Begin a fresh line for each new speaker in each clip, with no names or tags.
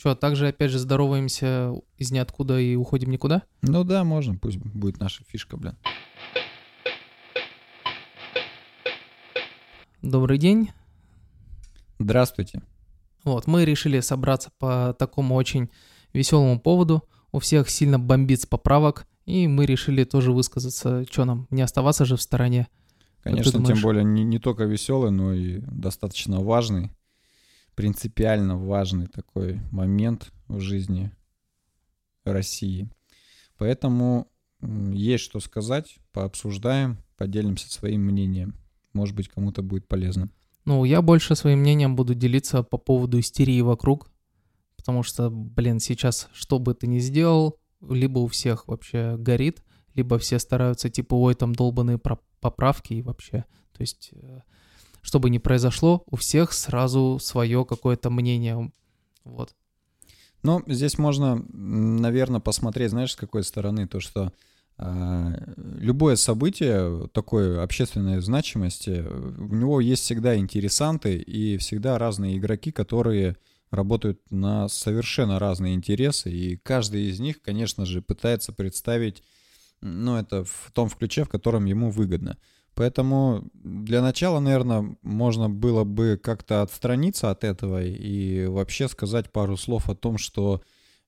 Что, также опять же здороваемся из ниоткуда и уходим никуда?
Ну да, можно, пусть будет наша фишка, блин.
Добрый день.
Здравствуйте.
Вот, мы решили собраться по такому очень веселому поводу. У всех сильно бомбит с поправок, и мы решили тоже высказаться, что нам, не оставаться же в стороне.
Конечно, тем более не, не только веселый, но и достаточно важный, принципиально важный такой момент в жизни России. Поэтому есть что сказать, пообсуждаем, поделимся своим мнением. Может быть, кому-то будет полезно.
Ну, я больше своим мнением буду делиться по поводу истерии вокруг, потому что, блин, сейчас что бы ты ни сделал, либо у всех вообще горит, либо все стараются, типа, ой, там долбанные поправки и вообще. То есть, э, что бы ни произошло, у всех сразу свое какое-то мнение. Вот.
Ну, здесь можно, наверное, посмотреть, знаешь, с какой стороны, то, что а, любое событие такой общественной значимости, у него есть всегда интересанты и всегда разные игроки, которые работают на совершенно разные интересы, и каждый из них, конечно же, пытается представить, ну, это в том ключе, в котором ему выгодно. Поэтому для начала, наверное, можно было бы как-то отстраниться от этого и вообще сказать пару слов о том, что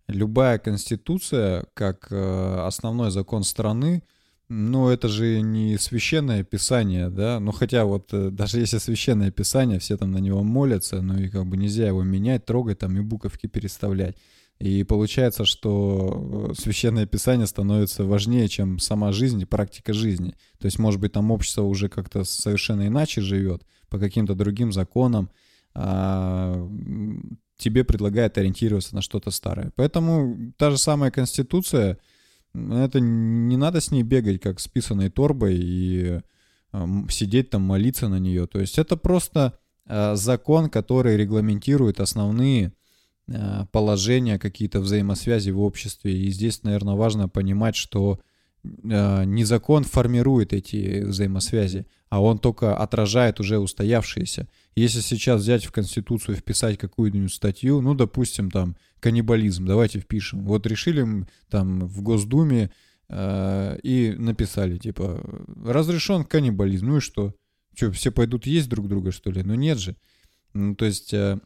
любая конституция, как э, основной закон страны, ну, это же не священное писание, да, ну, хотя вот э, даже если священное писание, все там на него молятся, ну, и как бы нельзя его менять, трогать там и буковки переставлять. И получается, что э, священное писание становится важнее, чем сама жизнь и практика жизни. То есть, может быть, там общество уже как-то совершенно иначе живет, по каким-то другим законам, а тебе предлагает ориентироваться на что-то старое. Поэтому та же самая Конституция, это не надо с ней бегать, как с писаной торбой и сидеть там, молиться на нее. То есть это просто э, закон, который регламентирует основные положения, какие-то взаимосвязи в обществе. И здесь, наверное, важно понимать, что э, не закон формирует эти взаимосвязи, а он только отражает уже устоявшиеся. Если сейчас взять в Конституцию вписать какую-нибудь статью, ну, допустим, там, каннибализм, давайте впишем. Вот решили там в Госдуме э, и написали, типа, разрешен каннибализм, ну и что? Что, все пойдут есть друг друга, что ли? Ну нет же. Ну, то есть... Э,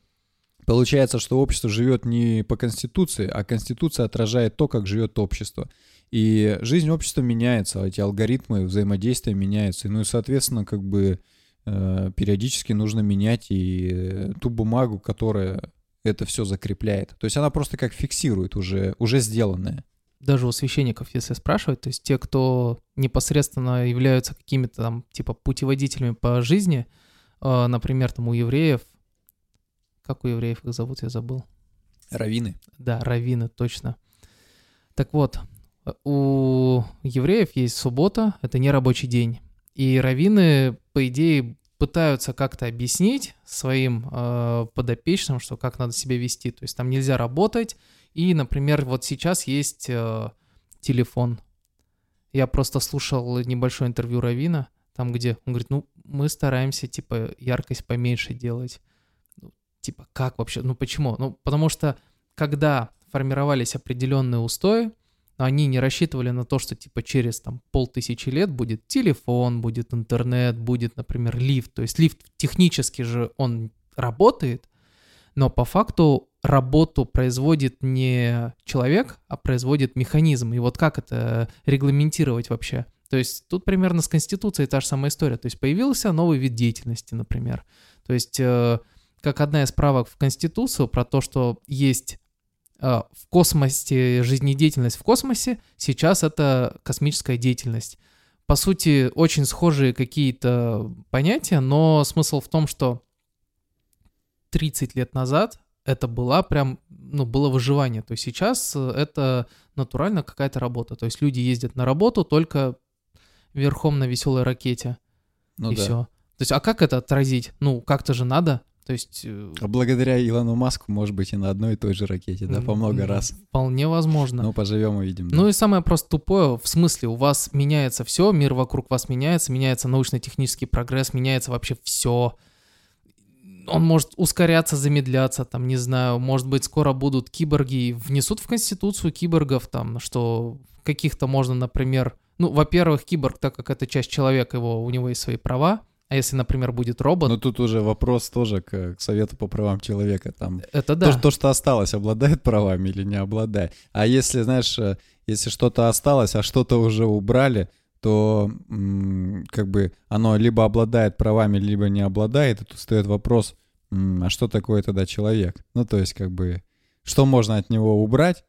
Получается, что общество живет не по Конституции, а Конституция отражает то, как живет общество. И жизнь общества меняется, эти алгоритмы взаимодействия меняются. Ну и, соответственно, как бы э, периодически нужно менять и э, ту бумагу, которая это все закрепляет. То есть она просто как фиксирует уже, уже сделанное.
Даже у священников, если спрашивать, то есть те, кто непосредственно являются какими-то там типа путеводителями по жизни, э, например, там у евреев, как у евреев их зовут, я забыл.
Равины.
Да, равины, точно. Так вот, у евреев есть суббота, это не рабочий день. И раввины, по идее, пытаются как-то объяснить своим э, подопечным, что как надо себя вести. То есть там нельзя работать. И, например, вот сейчас есть э, телефон. Я просто слушал небольшое интервью Равина, там где он говорит, ну, мы стараемся, типа, яркость поменьше делать. Типа, как вообще? Ну, почему? Ну, потому что, когда формировались определенные устои, они не рассчитывали на то, что типа через там полтысячи лет будет телефон, будет интернет, будет, например, лифт. То есть лифт технически же он работает, но по факту работу производит не человек, а производит механизм. И вот как это регламентировать вообще? То есть тут примерно с Конституцией та же самая история. То есть появился новый вид деятельности, например. То есть э, как одна из правок в Конституцию про то, что есть а, в космосе, жизнедеятельность в космосе, сейчас это космическая деятельность. По сути, очень схожие какие-то понятия, но смысл в том, что 30 лет назад это была прям, ну, было выживание. То есть сейчас это натурально какая-то работа. То есть люди ездят на работу только верхом на веселой ракете. Ну, и да. все. То есть, а как это отразить? Ну, как-то же надо. То есть... Э,
а благодаря Илону Маску, может быть, и на одной и той же ракете, да, по много раз.
Вполне возможно.
Ну, поживем увидим. Да.
Ну и самое просто тупое, в смысле, у вас меняется все, мир вокруг вас меняется, меняется научно-технический прогресс, меняется вообще все. он может ускоряться, замедляться, там, не знаю, может быть, скоро будут киборги, внесут в Конституцию киборгов, там, что каких-то можно, например, ну, во-первых, киборг, так как это часть человека, его, у него есть свои права, а если, например, будет робот...
Но тут уже вопрос тоже к, к Совету по правам человека. Там,
это да.
То, то, что осталось, обладает правами или не обладает. А если, знаешь, э, если что-то осталось, а что-то уже убрали, то как бы оно либо обладает правами, либо не обладает, и тут встает вопрос, а что такое тогда человек? Ну, то есть, как бы, что можно от него убрать,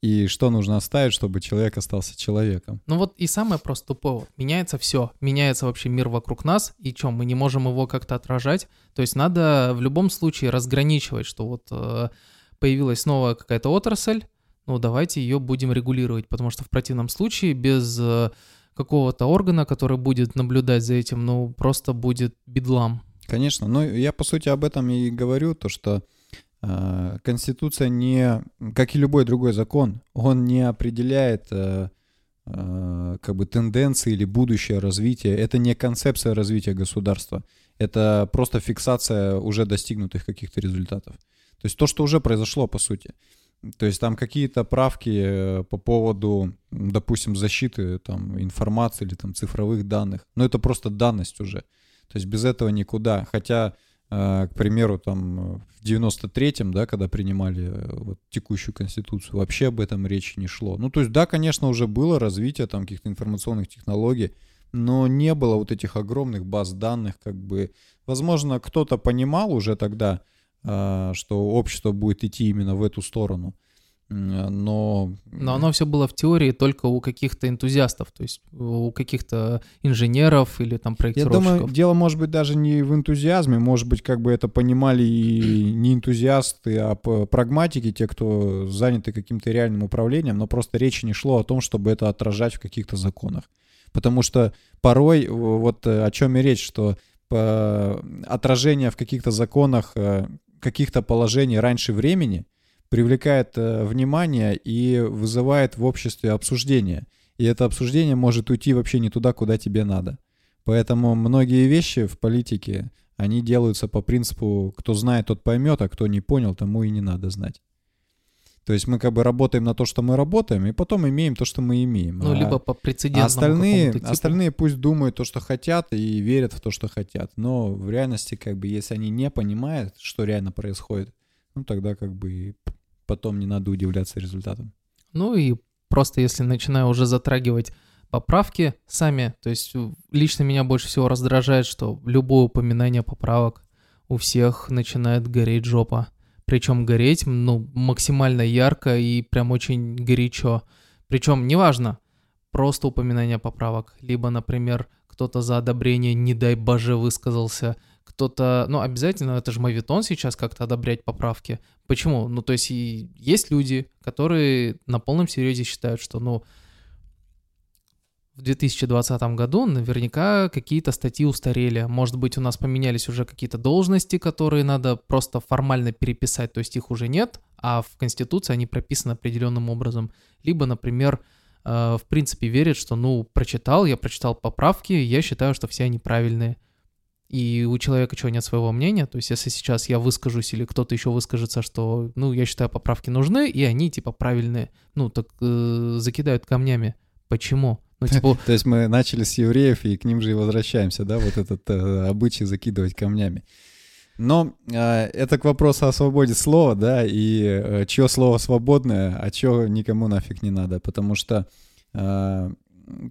и что нужно оставить, чтобы человек остался человеком.
Ну вот и самое просто тупое, меняется все, меняется вообще мир вокруг нас, и что, мы не можем его как-то отражать, то есть надо в любом случае разграничивать, что вот э, появилась новая какая-то отрасль, ну давайте ее будем регулировать, потому что в противном случае без э, какого-то органа, который будет наблюдать за этим, ну просто будет бедлам.
Конечно, но я по сути об этом и говорю, то что Конституция не, как и любой другой закон, он не определяет э, э, как бы тенденции или будущее развитие. Это не концепция развития государства. Это просто фиксация уже достигнутых каких-то результатов. То есть то, что уже произошло, по сути. То есть там какие-то правки по поводу, допустим, защиты там, информации или там, цифровых данных. Но это просто данность уже. То есть без этого никуда. Хотя к примеру, там в 93-м, да, когда принимали э, вот, текущую конституцию, вообще об этом речи не шло. Ну, то есть, да, конечно, уже было развитие там каких-то информационных технологий, но не было вот этих огромных баз данных, как бы, возможно, кто-то понимал уже тогда, а, что общество будет идти именно в эту сторону, но...
Но оно все было в теории только у каких-то энтузиастов, то есть у каких-то инженеров или там проектировщиков.
Я думаю, дело может быть даже не в энтузиазме, может быть, как бы это понимали и не энтузиасты, а прагматики, те, кто заняты каким-то реальным управлением, но просто речи не шло о том, чтобы это отражать в каких-то законах. Потому что порой, вот э, о чем и речь, что отражение в каких-то законах э, каких-то положений раньше времени — привлекает э, внимание и вызывает в обществе обсуждение. И это обсуждение может уйти вообще не туда, куда тебе надо. Поэтому многие вещи в политике, они делаются по принципу, кто знает, тот поймет, а кто не понял, тому и не надо знать. То есть мы как бы работаем на то, что мы работаем, и потом имеем то, что мы имеем.
Ну, а, либо по прецедентному
а остальные, остальные пусть думают то, что хотят, и верят в то, что хотят. Но в реальности, как бы, если они не понимают, что реально происходит, ну, тогда как бы потом не надо удивляться результатам.
Ну и просто если начинаю уже затрагивать поправки сами, то есть лично меня больше всего раздражает, что любое упоминание поправок у всех начинает гореть жопа. Причем гореть, ну, максимально ярко и прям очень горячо. Причем неважно, просто упоминание поправок, либо, например, кто-то за одобрение, не дай боже, высказался, кто-то, ну, обязательно, это же мавитон сейчас как-то одобрять поправки. Почему? Ну, то есть и есть люди, которые на полном серьезе считают, что, ну, в 2020 году наверняка какие-то статьи устарели. Может быть, у нас поменялись уже какие-то должности, которые надо просто формально переписать, то есть их уже нет, а в Конституции они прописаны определенным образом. Либо, например, э, в принципе верят, что, ну, прочитал, я прочитал поправки, я считаю, что все они правильные и у человека чего нет своего мнения, то есть если сейчас я выскажусь или кто-то еще выскажется, что, ну, я считаю, поправки нужны, и они, типа, правильные, ну, так э, закидают камнями. Почему? Ну, типа...
То есть мы начали с евреев, и к ним же и возвращаемся, да, вот этот э, обычай закидывать камнями. Но э, это к вопросу о свободе слова, да, и э, чье слово свободное, а чье никому нафиг не надо, потому что э,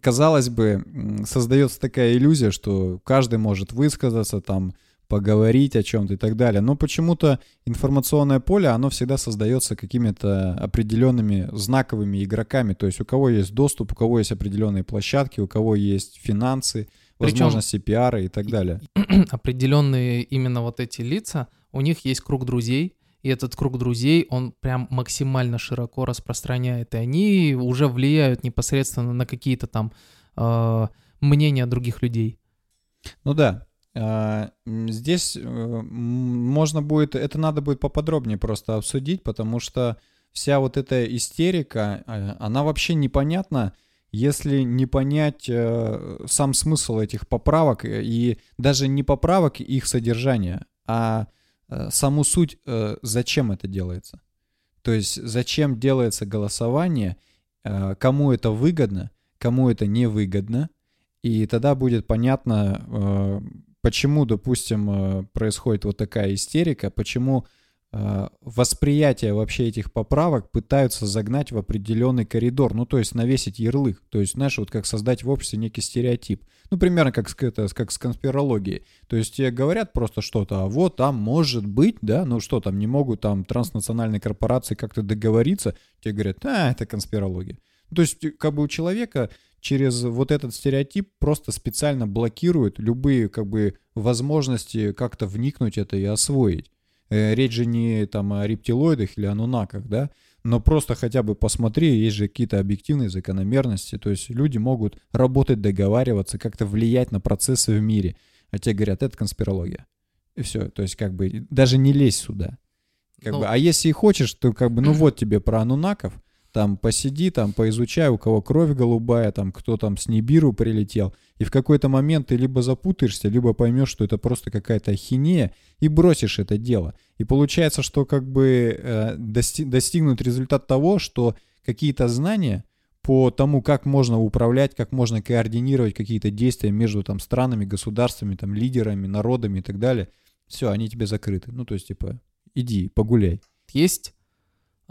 казалось бы, создается такая иллюзия, что каждый может высказаться, там, поговорить о чем-то и так далее. Но почему-то информационное поле, оно всегда создается какими-то определенными знаковыми игроками. То есть у кого есть доступ, у кого есть определенные площадки, у кого есть финансы, возможности Причем пиара и так далее.
Определенные именно вот эти лица, у них есть круг друзей, и этот круг друзей, он прям максимально широко распространяет, и они уже влияют непосредственно на какие-то там э, мнения других людей.
Ну да, а, здесь э, можно будет, это надо будет поподробнее просто обсудить, потому что вся вот эта истерика, а, она вообще непонятна, если не понять э, сам смысл этих поправок и даже не поправок их содержания, а э, саму суть, э, зачем это делается. То есть зачем делается голосование, э, кому это выгодно, кому это невыгодно, и тогда будет понятно, э, почему, допустим, э, происходит вот такая истерика, почему э, восприятие вообще этих поправок пытаются загнать в определенный коридор, ну, то есть навесить ярлык, то есть, знаешь, вот как создать в обществе некий стереотип. Ну, примерно как с, это, как с конспирологией. То есть тебе говорят просто что-то, а вот там может быть, да, ну что там, не могут там транснациональные корпорации как-то договориться, тебе говорят, а, это конспирология. То есть как бы у человека через вот этот стереотип просто специально блокирует любые как бы возможности как-то вникнуть это и освоить. Э, речь же не там о рептилоидах или анунаках, да, но просто хотя бы посмотри, есть же какие-то объективные закономерности, то есть люди могут работать, договариваться, как-то влиять на процессы в мире, а те говорят, это конспирология. И все, то есть как бы даже не лезь сюда. Как ну, бы, а если и хочешь, то как бы, ну вот тебе про анунаков, там посиди, там поизучай, у кого кровь голубая, там кто там с Нибиру прилетел, и в какой-то момент ты либо запутаешься, либо поймешь, что это просто какая-то ахинея, и бросишь это дело. И получается, что как бы э, дости- достигнут результат того, что какие-то знания по тому, как можно управлять, как можно координировать какие-то действия между там странами, государствами, там лидерами, народами и так далее, все, они тебе закрыты. Ну, то есть, типа, иди, погуляй.
Есть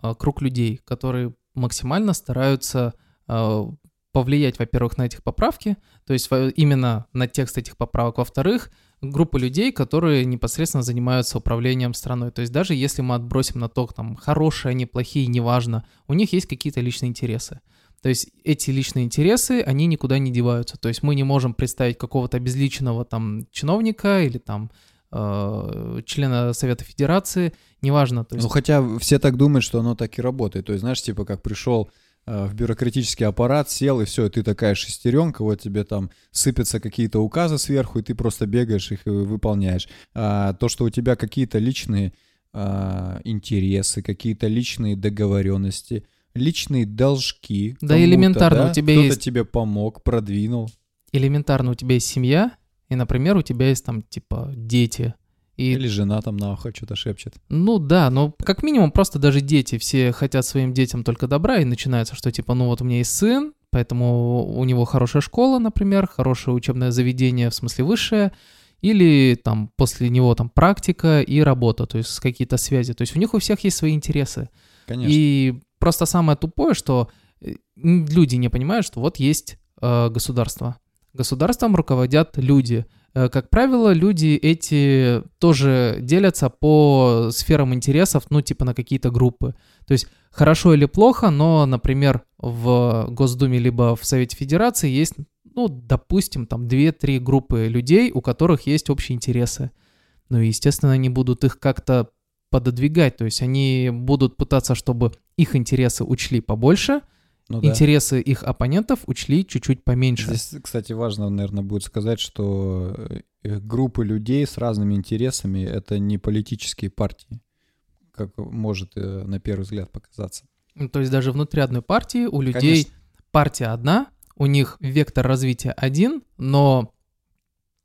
э, круг людей, которые максимально стараются э, повлиять, во-первых, на этих поправки, то есть именно на текст этих поправок, во-вторых, группа людей, которые непосредственно занимаются управлением страной. То есть даже если мы отбросим на то, там, хорошие они, плохие, неважно, у них есть какие-то личные интересы. То есть эти личные интересы, они никуда не деваются. То есть мы не можем представить какого-то обезличенного там чиновника или там члена Совета Федерации, неважно. То
есть... Ну, хотя все так думают, что оно так и работает. То есть, знаешь, типа как пришел э, в бюрократический аппарат, сел, и все, и ты такая шестеренка, вот тебе там сыпятся какие-то указы сверху, и ты просто бегаешь их и выполняешь. А то, что у тебя какие-то личные а, интересы, какие-то личные договоренности, личные должки.
Да, элементарно да? у тебя
Кто-то
есть...
тебе помог, продвинул.
Элементарно у тебя есть семья, и, например, у тебя есть там, типа, дети.
И... Или жена там на ухо что-то шепчет.
Ну да, но как минимум просто даже дети, все хотят своим детям только добра, и начинается, что типа, ну вот у меня есть сын, поэтому у него хорошая школа, например, хорошее учебное заведение, в смысле высшее, или там после него там практика и работа, то есть какие-то связи. То есть у них у всех есть свои интересы.
Конечно.
И просто самое тупое, что э, люди не понимают, что вот есть э, государство. Государством руководят люди. Э, как правило, люди эти тоже делятся по сферам интересов, ну, типа на какие-то группы. То есть хорошо или плохо, но, например, в Госдуме либо в Совете Федерации есть, ну, допустим, там 2-3 группы людей, у которых есть общие интересы. Ну, и, естественно, они будут их как-то пододвигать, то есть они будут пытаться, чтобы их интересы учли побольше – ну, интересы да. их оппонентов учли чуть-чуть поменьше.
Здесь, кстати, важно, наверное, будет сказать, что э, группы людей с разными интересами — это не политические партии, как может э, на первый взгляд показаться.
Ну, то есть даже внутри одной партии у людей Конечно. партия одна, у них вектор развития один, но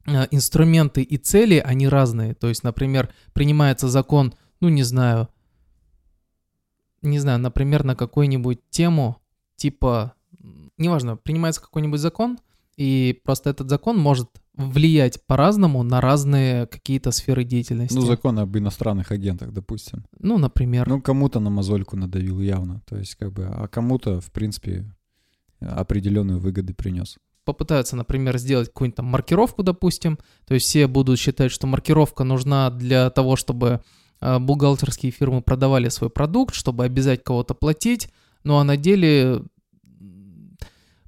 э, инструменты и цели, они разные. То есть, например, принимается закон, ну, не знаю, не знаю, например, на какую-нибудь тему, типа, неважно, принимается какой-нибудь закон, и просто этот закон может влиять по-разному на разные какие-то сферы деятельности.
Ну, закон об иностранных агентах, допустим.
Ну, например.
Ну, кому-то на мозольку надавил явно, то есть как бы, а кому-то, в принципе, определенную выгоду принес.
Попытаются, например, сделать какую-нибудь там маркировку, допустим, то есть все будут считать, что маркировка нужна для того, чтобы э, бухгалтерские фирмы продавали свой продукт, чтобы обязать кого-то платить, ну а на деле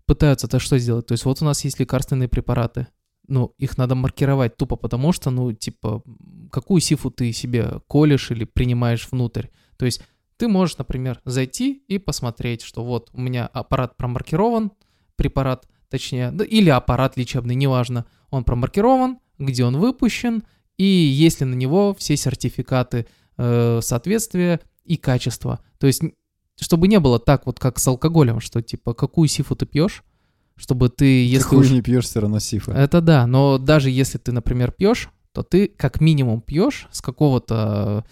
пытаются-то что сделать? То есть вот у нас есть лекарственные препараты, ну, их надо маркировать тупо потому, что, ну, типа, какую сифу ты себе колешь или принимаешь внутрь. То есть ты можешь, например, зайти и посмотреть, что вот у меня аппарат промаркирован, препарат, точнее, да, или аппарат лечебный, неважно, он промаркирован, где он выпущен, и есть ли на него все сертификаты э, соответствия и качества. То есть чтобы не было так вот, как с алкоголем, что типа, какую сифу ты пьешь, чтобы ты, если
Какую уж... не пьешь, все равно сифа.
Это да, но даже если ты, например, пьешь, то ты как минимум пьешь с какого-то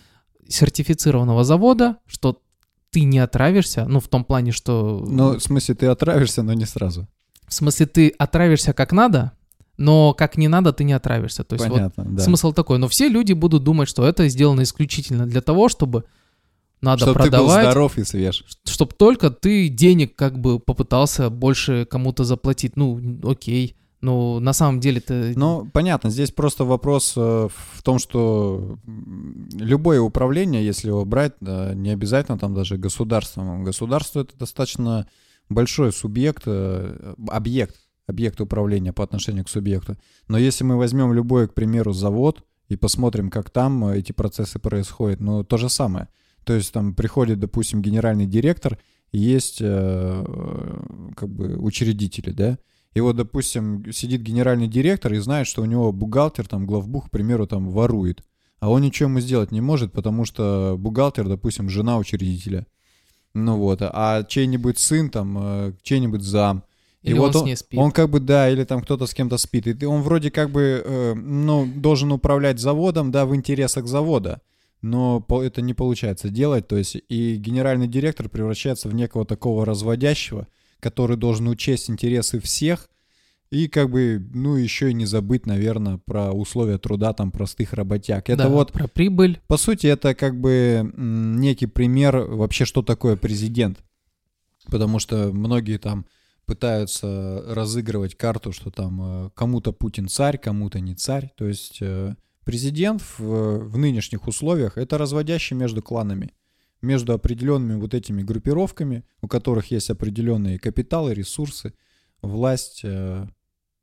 сертифицированного завода, что ты не отравишься, ну, в том плане, что...
Ну, в смысле, ты отравишься, но не сразу.
В смысле, ты отравишься как надо, но как не надо, ты не отравишься. То есть
Понятно,
вот
да.
смысл такой. Но все люди будут думать, что это сделано исключительно для того, чтобы надо
Чтобы ты был
продавать,
здоров и свеж.
чтобы только ты денег как бы попытался больше кому-то заплатить. Ну, окей. Ну, на самом деле-то...
Ну, понятно, здесь просто вопрос э, в том, что любое управление, если его брать, да, не обязательно там даже государством. Государство — это достаточно большой субъект, э, объект, объект управления по отношению к субъекту. Но если мы возьмем любой, к примеру, завод и посмотрим, как там э, эти процессы происходят, ну, то же самое. То есть там приходит, допустим, генеральный директор, и есть э, как бы учредители, да, и вот, допустим, сидит генеральный директор и знает, что у него бухгалтер, там, главбух, к примеру, там, ворует. А он ничего ему сделать не может, потому что бухгалтер, допустим, жена учредителя. Ну вот, а чей-нибудь сын, там, э, чей-нибудь зам.
Или
и
он
вот
с
он,
ней спит.
он как бы, да, или там кто-то с кем-то спит. И он вроде как бы, э, ну, должен управлять заводом, да, в интересах завода. Но это не получается делать. То есть и генеральный директор превращается в некого такого разводящего, который должен учесть интересы всех и как бы, ну, еще и не забыть, наверное, про условия труда там простых работяг. Это
Да,
вот,
про прибыль.
по сути, это как бы некий пример вообще, что такое президент. Потому что многие там пытаются разыгрывать карту, что там э, кому-то Путин царь, кому-то не царь. То есть э, президент в, в нынешних условиях это разводящий между кланами, между определенными вот этими группировками, у которых есть определенные капиталы, ресурсы, власть, э,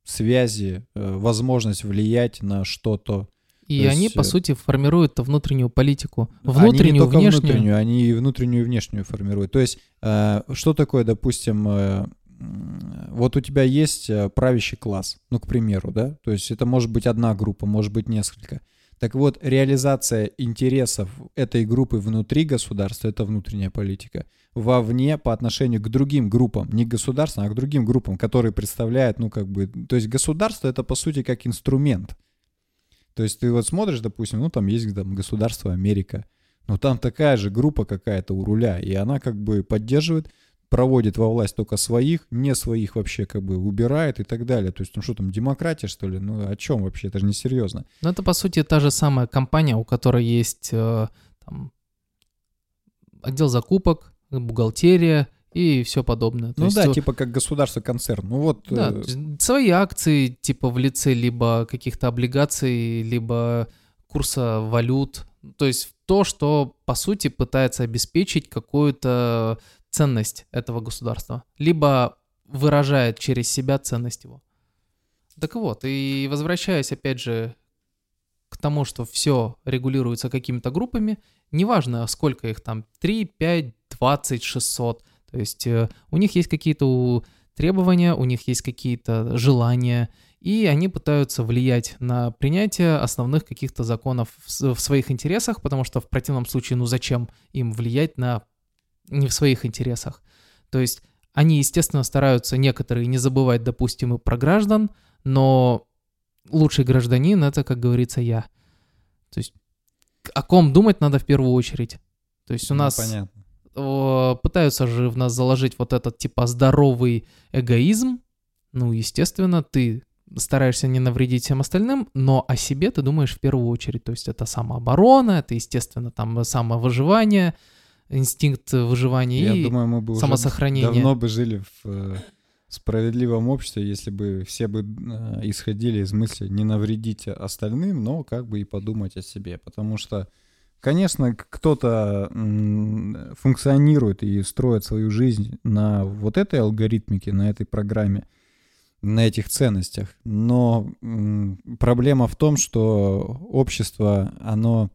связи, э, возможность влиять на что-то.
И
То
они,
есть,
по
э,
сути, формируют внутреннюю политику.
они не
Внутреннюю, внешнюю.
внутреннюю, они и внутреннюю, и внешнюю формируют. То есть, что такое, допустим, вот у тебя есть э, правящий класс, ну, к примеру, да, то есть это может быть одна группа, может быть несколько. Так вот, реализация интересов этой группы внутри государства — это внутренняя политика. Вовне по отношению к другим группам, не государственным, а к другим группам, которые представляют, ну, как бы... То есть государство — это, по сути, как инструмент. То есть ты вот смотришь, допустим, ну, там есть там государство Америка, но там такая же группа какая-то у руля, и она как бы поддерживает, проводит во власть только своих, не своих вообще как бы убирает и так далее. То есть, ну что там, демократия, что ли? Ну о чем вообще? Это же несерьезно.
Ну, это, по сути, та же самая компания, у которой есть э, там, отдел закупок, бухгалтерия и все подобное. То
ну
есть,
да,
э,
типа как государство-концерн. Ну вот...
да,
э,
то есть свои акции, типа в лице либо каких-то облигаций, либо курса валют. То есть то, что, по сути, пытается обеспечить какую-то ценность этого государства. Либо выражает через себя ценность его. Так вот, и возвращаясь опять же к тому, что все регулируется какими-то группами, неважно, сколько их там, 3, 5, 20, 600, то есть э, у них есть какие-то требования, у них есть какие-то желания, и они пытаются влиять на принятие основных каких-то законов в, в своих интересах, потому что в противном случае, ну зачем им влиять на не в своих интересах. То есть они, естественно, стараются некоторые не забывать, допустим, и про граждан, но лучший гражданин это, как говорится, я. То есть о ком думать надо в первую очередь. То есть у
ну,
нас
Понятно.
пытаются же в нас заложить вот этот типа здоровый эгоизм. Ну, естественно, ты стараешься не навредить всем остальным, но о себе ты думаешь в первую очередь. То есть это самооборона, это, естественно, там самовыживание, инстинкт выживания
Я
и
думаю, мы бы
самосохранение.
давно бы жили в э, справедливом обществе, если бы все бы э, исходили из мысли не навредить остальным, но как бы и подумать о себе. Потому что, конечно, кто-то функционирует и строит свою жизнь на вот этой алгоритмике, на этой программе, на этих ценностях. Но проблема в том, что общество, оно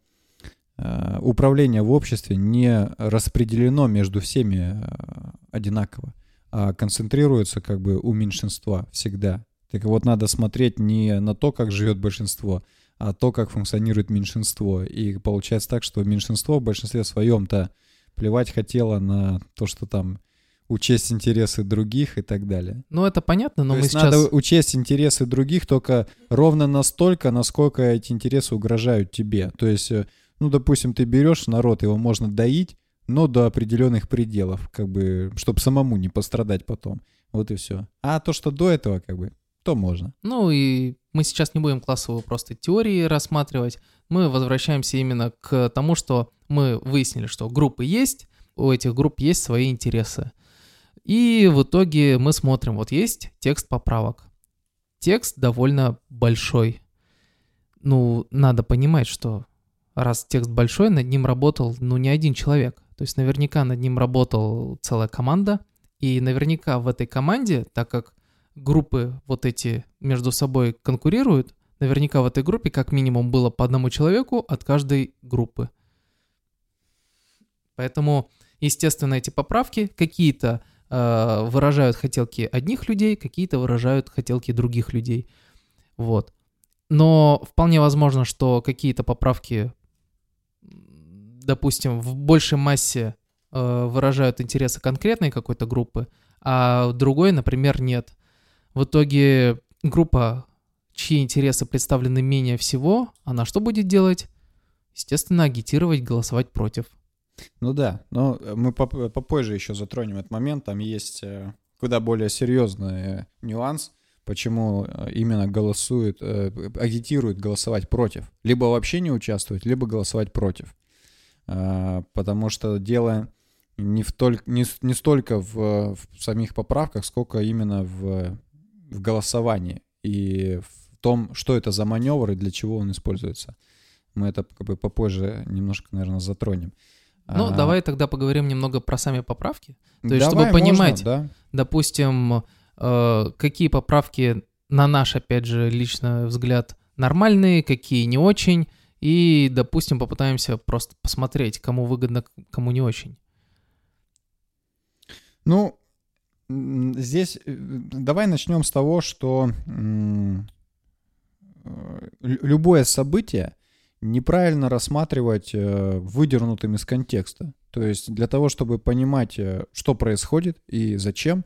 управление в обществе не распределено между всеми э, одинаково, а концентрируется как бы у меньшинства всегда. Так вот, надо смотреть не на то, как живет большинство, а то, как функционирует меньшинство. И получается так, что меньшинство в большинстве своем-то плевать хотело на то, что там учесть интересы других и так далее.
Ну, это понятно, но
То
мы
есть
сейчас...
надо учесть интересы других только ровно настолько, насколько эти интересы угрожают тебе. То есть, э, ну, допустим, ты берешь народ, его можно доить, но до определенных пределов, как бы, чтобы самому не пострадать потом. Вот и все. А то, что до этого, как бы, то можно.
Ну и мы сейчас не будем классовую просто теории рассматривать. Мы возвращаемся именно к тому, что мы выяснили, что группы есть, у этих групп есть свои интересы. И в итоге мы смотрим, вот есть текст поправок. Текст довольно большой. Ну, надо понимать, что раз текст большой, над ним работал, ну, не один человек. То есть наверняка над ним работала целая команда. И наверняка в этой команде, так как группы вот эти между собой конкурируют, наверняка в этой группе как минимум было по одному человеку от каждой группы. Поэтому, естественно, эти поправки какие-то э, выражают хотелки одних людей, какие-то выражают хотелки других людей. Вот. Но вполне возможно, что какие-то поправки, допустим, в большей массе э, выражают интересы конкретной какой-то группы, а другой, например, нет. В итоге группа, чьи интересы представлены менее всего, она что будет делать? Естественно, агитировать, голосовать против.
Ну да, но мы поп- попозже еще затронем этот момент. Там есть э, куда более серьезный нюанс, почему э, именно голосуют, э, агитируют голосовать против. Либо вообще не участвовать, либо голосовать против. А, потому что дело не, в толь, не, не столько в, в самих поправках, сколько именно в, в голосовании и в том, что это за маневр и для чего он используется. Мы это как бы попозже немножко, наверное, затронем.
Ну,
А,
давай тогда поговорим немного про сами поправки. То есть,
давай,
чтобы понимать,
можно, да.
допустим, э, какие поправки, на наш, опять же, личный взгляд, нормальные, какие не очень, и, допустим, попытаемся просто посмотреть, кому выгодно, кому не очень.
Ну, здесь э, давай начнем с того, что э, лю- любое событие неправильно рассматривать э, выдернутым из контекста. То есть для того, чтобы понимать, что происходит и зачем,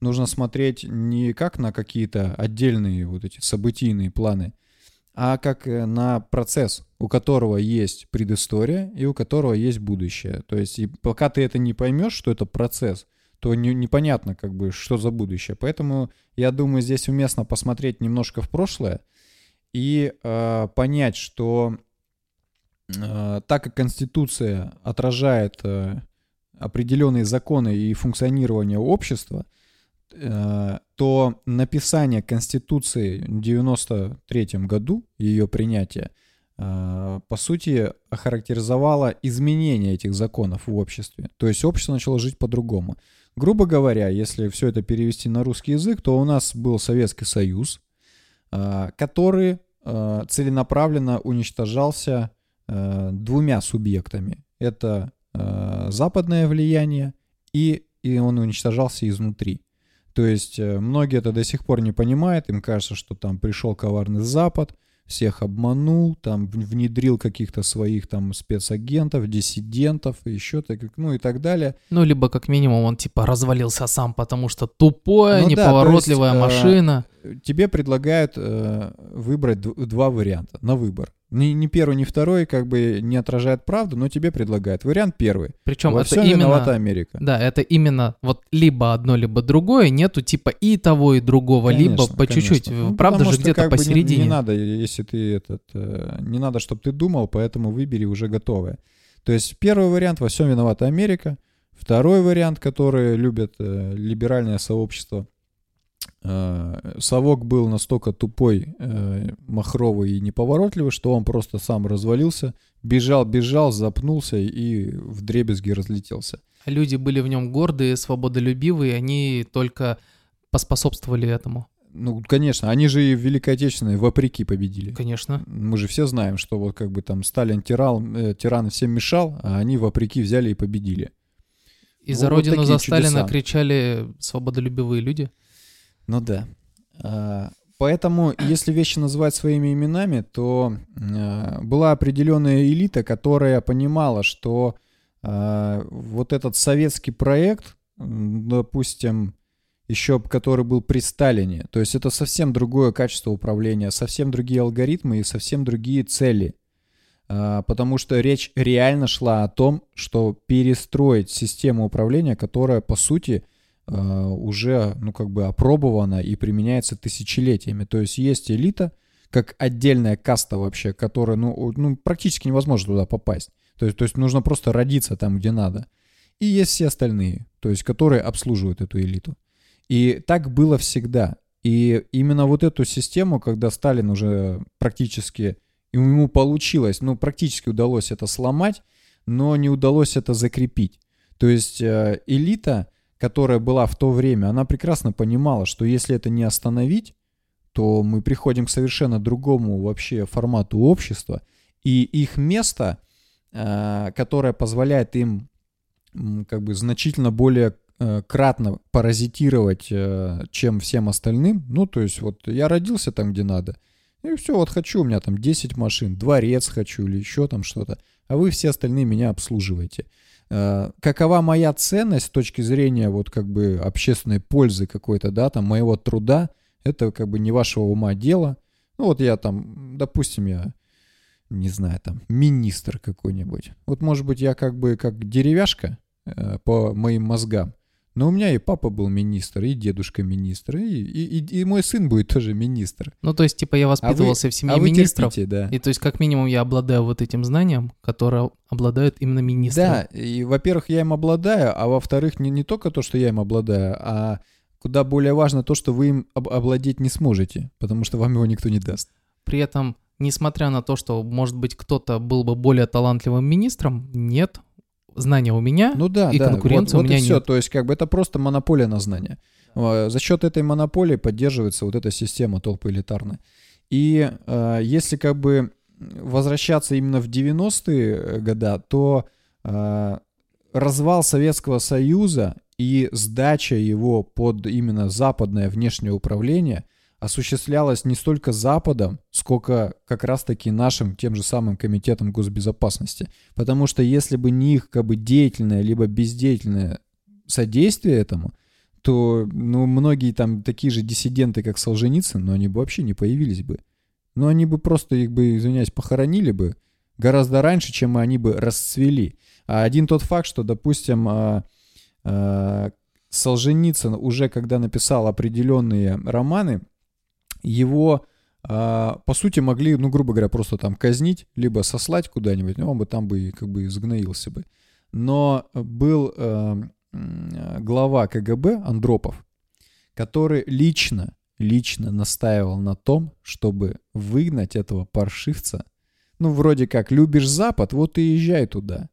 нужно смотреть не как на какие-то отдельные вот эти событийные планы, а как э, на процесс, у которого есть предыстория и у которого есть будущее. То есть и пока ты это не поймешь, что это процесс, то не- непонятно, как бы, что за будущее. Поэтому я думаю, здесь уместно посмотреть немножко в прошлое и э, понять, что э, так как Конституция отражает э, определенные законы и функционирование общества, то написание Конституции в 93 году, ее принятие, э, по сути, охарактеризовало изменение этих законов в обществе. То есть общество начало жить по-другому. Грубо говоря, если все это перевести на русский язык, то у нас был Советский Союз, э, который э, целенаправленно уничтожался э, двумя субъектами. Это э, западное влияние и, и он уничтожался изнутри. То есть э, многие это до сих пор не понимают, им кажется, что там пришел коварный Запад, всех обманул, там внедрил каких-то своих там спецагентов, диссидентов, еще так, ну и так далее.
Ну, либо как минимум он типа развалился сам, потому что тупая,
Ну да,
неповоротливая
есть, э,
машина.
Тебе предлагают э, выбрать два варианта на выбор. Ни, ни первый, ни второй как бы не отражает правду, но тебе предлагают. Вариант первый.
Причем
Во
это
всем
именно...
виновата Америка.
Да, это именно вот либо одно, либо другое, нету типа и того, и другого, либо
Конечно,
по чуть-чуть.
конечно. Ну,
Правда же
что
где-то
как бы не-
посередине.
Не, надо, если ты этот, э, не надо, чтобы ты думал, поэтому выбери уже готовое. То есть первый вариант во всем виновата Америка. Второй вариант, который любят э, либеральное сообщество. Э, совок был настолько тупой, э, махровый и неповоротливый, что он просто сам развалился, бежал, бежал, запнулся и в дребезги разлетелся.
Люди были в нем гордые, свободолюбивые, они только поспособствовали этому.
Ну, конечно, они же и в Великой Отечественной вопреки победили.
Конечно.
Мы же все знаем, что вот как бы там Сталин тиран, э, тиран всем мешал, а они вопреки взяли и победили.
И за
Вот
родину
такие
за Сталина
чудеса.
кричали свободолюбивые люди.
Ну да. А, Поэтому, если вещи называть своими именами, то э, была определенная элита, которая понимала, что э, вот этот советский проект допустим, еще который был при Сталине. То есть это совсем другое качество управления, совсем другие алгоритмы и совсем другие цели. А, потому что речь реально шла о том, что перестроить систему управления, которая, по сути, а, уже, ну, как бы опробована и применяется тысячелетиями. То есть есть элита, как отдельная каста вообще, которая, ну, ну практически невозможно туда попасть. То есть, то есть нужно просто родиться там, где надо. И есть все остальные, то есть которые обслуживают эту элиту. И так было всегда. И именно вот эту систему, когда Сталин уже практически, ему получилось, ну, практически удалось это сломать, но не удалось это закрепить. То есть э, элита, которая была в то время, она прекрасно понимала, что если это не остановить, то мы приходим к совершенно другому вообще формату общества, и их место, э, которое позволяет им как бы значительно более э, кратно паразитировать, э, чем всем остальным. Ну, то есть вот я родился там, где надо, и все, вот хочу, у меня там 10 машин, дворец хочу или еще там что-то, а вы все остальные меня обслуживаете. Э, какова моя ценность с точки зрения вот как бы общественной пользы какой-то, да, там моего труда, это как бы не вашего ума дело. Ну вот я там, допустим, я не знаю, там, министр какой-нибудь. Вот, может быть, я как бы как деревяшка э, по моим мозгам. Но у меня и папа был министр, и дедушка министр, и, и, и, и мой сын будет тоже министр.
Ну, то есть, типа, я воспитывался а вы, в семье а министров.
Терпите, да.
И то есть, как минимум, я обладаю вот этим знанием, которое обладают именно министры.
Да, и, во-первых, я им обладаю, а во-вторых, не, не только то, что я им обладаю, а куда более важно то, что вы им об- обладать не сможете, потому что вам его никто не даст.
При этом несмотря на то, что, может быть, кто-то был бы более талантливым министром, нет, знания у меня,
ну да,
и
да.
конкуренции
вот,
у меня
вот и все.
нет.
То есть как бы это просто монополия на знания. За счет этой монополии поддерживается вот эта система толпы элитарная. И э, если как бы возвращаться именно в 90-е года, то э, развал Советского Союза и сдача его под именно западное внешнее управление – осуществлялось не столько Западом, сколько как раз-таки нашим тем же самым Комитетом госбезопасности. Потому что если бы не их как бы деятельное либо бездеятельное содействие этому, то ну, многие там такие же диссиденты, как Солженицын, но они бы вообще не появились бы. Но они бы просто их бы, извиняюсь, похоронили бы гораздо раньше, чем они бы расцвели. А один тот факт, что, допустим, а, а, Солженицын уже когда написал определенные романы, его, а, по сути, могли, ну, грубо говоря, просто там казнить, либо сослать куда-нибудь, он бы там бы как бы изгноился бы. Но был э, глава КГБ Андропов, который лично, лично настаивал на том, чтобы выгнать этого паршивца. Ну, вроде как, любишь Запад, вот и езжай туда.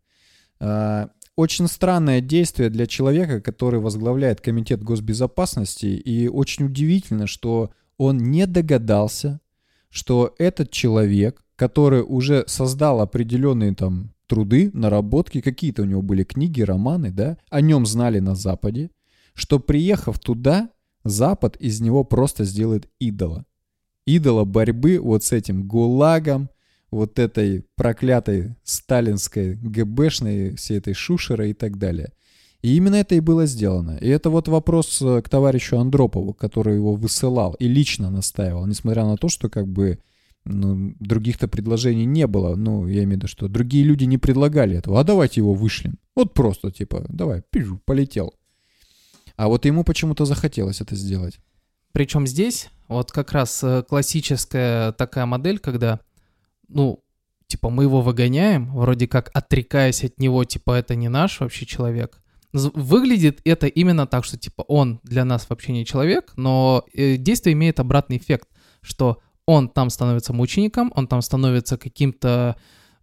Э, очень странное действие для человека, который возглавляет Комитет госбезопасности, и очень удивительно, что он не догадался, что этот человек, который уже создал определенные там труды, наработки, какие-то у него были книги, романы, да, о нем знали на Западе, что приехав туда, Запад из него просто сделает идола. Идола борьбы вот с этим ГУЛАГом, вот этой проклятой сталинской ГБшной, всей этой шушерой и так далее – и именно это и было сделано. И это вот вопрос э, к товарищу Андропову, который его высылал и лично настаивал, несмотря на то, что как бы ну, других-то предложений не было. Ну, я имею в виду, что другие люди не предлагали этого. А давайте его вышлем. Вот просто, типа, давай, пишу, полетел. А вот ему почему-то захотелось это сделать.
Причем здесь вот как раз э, классическая такая модель, когда, ну, типа, мы его выгоняем, вроде как отрекаясь от него, типа, это не наш вообще человек. Выглядит это именно так, что типа он для нас вообще не человек, но э, действие имеет обратный эффект, что он там становится мучеником, он там становится каким-то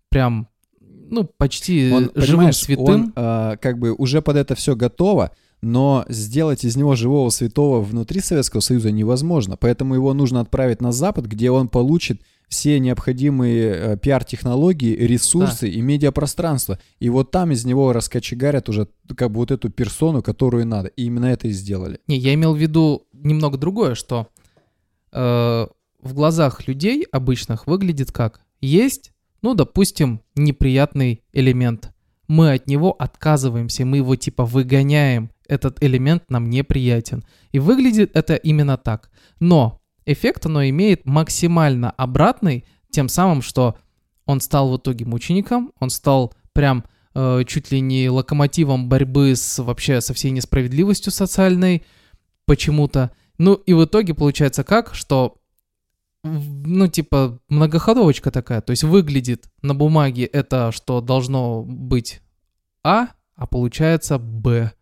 прям, ну, почти он, живым святым. Он
э, как бы уже под это все готово, но сделать из него живого святого внутри Советского Союза невозможно, поэтому его нужно отправить на Запад, где он получит все необходимые э, пиар-технологии, ресурсы да. и медиапространство. И вот там из него раскочегарят уже как бы вот эту персону, которую надо. И именно это и сделали.
Не, я имел в виду немного другое, что э, в глазах людей обычных выглядит как есть, ну, допустим, неприятный элемент. Мы от него отказываемся, мы его типа выгоняем этот элемент нам неприятен. И выглядит это именно так. Но эффект оно имеет максимально обратный, тем самым, что он стал в итоге мучеником, он стал прям э, чуть ли не локомотивом борьбы с вообще со всей несправедливостью социальной почему-то. Ну и в итоге получается как, что ну, типа, многоходовочка такая. То есть выглядит на бумаге это, что должно быть А, а получается Б.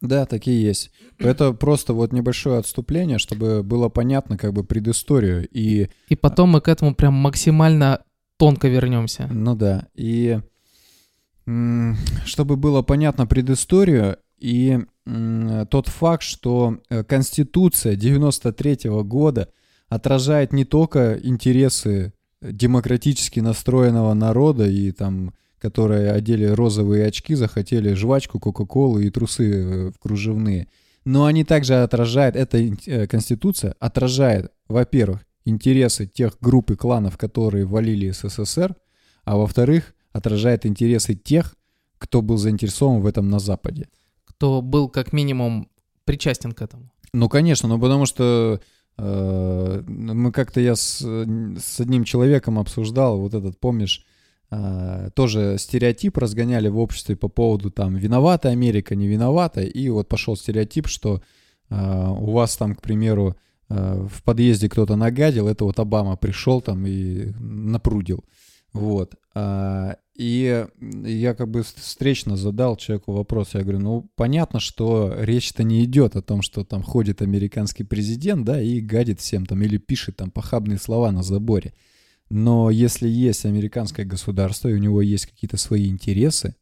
Да, такие есть. Это просто вот небольшое отступление, чтобы было понятно как бы предысторию. И,
и потом мы к этому прям максимально тонко вернемся.
Ну да. И чтобы было понятно предысторию и тот факт, что э, Конституция 93 -го года отражает не только интересы демократически настроенного народа и там которые одели розовые очки, захотели жвачку, кока-колу и трусы э, в кружевные. Но они также отражают, эта э, конституция отражает, во-первых, интересы тех групп и кланов, которые валили СССР, а во-вторых, отражает интересы тех, кто был заинтересован в этом на Западе.
Кто был как минимум причастен к этому.
Ну, конечно, ну потому что э, мы как-то я с, с одним человеком обсуждал, вот этот, помнишь, Uh, тоже стереотип разгоняли в обществе по поводу там виновата Америка, не виновата, и вот пошел стереотип, что uh, у вас там, к примеру, uh, в подъезде кто-то нагадил, это вот Обама пришел там и напрудил, вот. И я как бы встречно задал человеку вопрос, я говорю, ну понятно, что речь-то не идет о том, что там ходит американский президент, да, и гадит всем там или пишет там похабные слова на заборе. Но если есть американское государство, и у него есть какие-то свои интересы,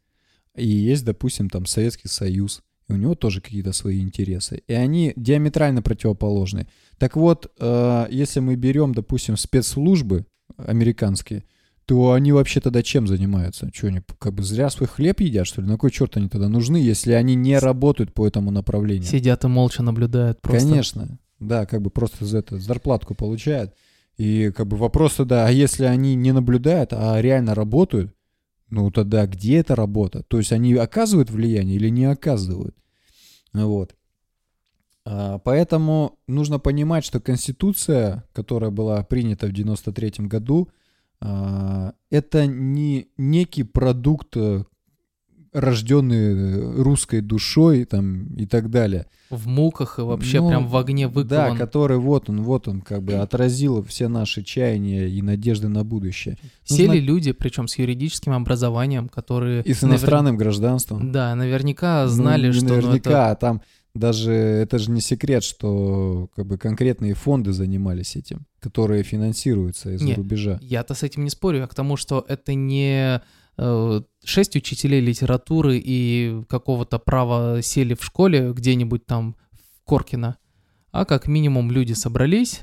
и есть, допустим, там Советский Союз, и у него тоже какие-то свои интересы, и они диаметрально противоположны. Так вот, э, если мы берем, допустим, спецслужбы американские, то они вообще тогда чем занимаются? Что, они как бы зря свой хлеб едят, что ли? На кой черт они тогда нужны, если они не работают по этому направлению?
Сидят и молча наблюдают просто.
Конечно, да, как бы просто за это зарплатку получают. И как бы вопрос тогда, а если они не наблюдают, а реально работают, ну тогда где эта работа? То есть они оказывают влияние или не оказывают? Вот. А, поэтому нужно понимать, что Конституция, которая была принята в 93 году, а, это не некий продукт рожденные э, русской душой там и так далее.
В муках и вообще ну, прям в огне выкован.
Да, который вот он, вот он как бы отразил все наши чаяния и надежды на будущее.
Сели Нужно... люди, причем с юридическим образованием, которые...
И с иностранным навер... гражданством.
Да, наверняка знали, ну, что...
Наверняка, ну, это... а там даже это же не секрет, что как бы конкретные фонды занимались этим, которые финансируются из-за рубежа.
Я-то с этим не спорю, а к тому, что это не шесть учителей литературы и какого-то права сели в школе где-нибудь там в Коркино, а как минимум люди собрались,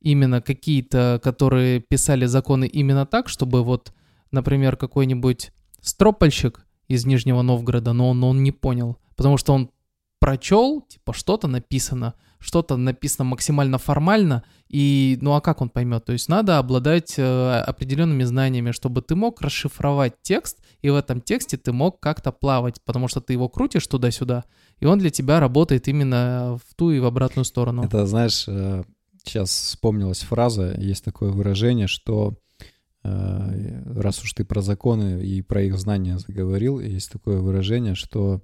именно какие-то, которые писали законы именно так, чтобы вот, например, какой-нибудь стропольщик из Нижнего Новгорода, но он, он не понял, потому что он прочел, типа что-то написано, что-то написано максимально формально, и ну а как он поймет? То есть надо обладать э, определенными знаниями, чтобы ты мог расшифровать текст, и в этом тексте ты мог как-то плавать, потому что ты его крутишь туда-сюда, и он для тебя работает именно в ту и в обратную сторону.
Это, знаешь, э, сейчас вспомнилась фраза, есть такое выражение, что э, раз уж ты про законы и про их знания заговорил, есть такое выражение, что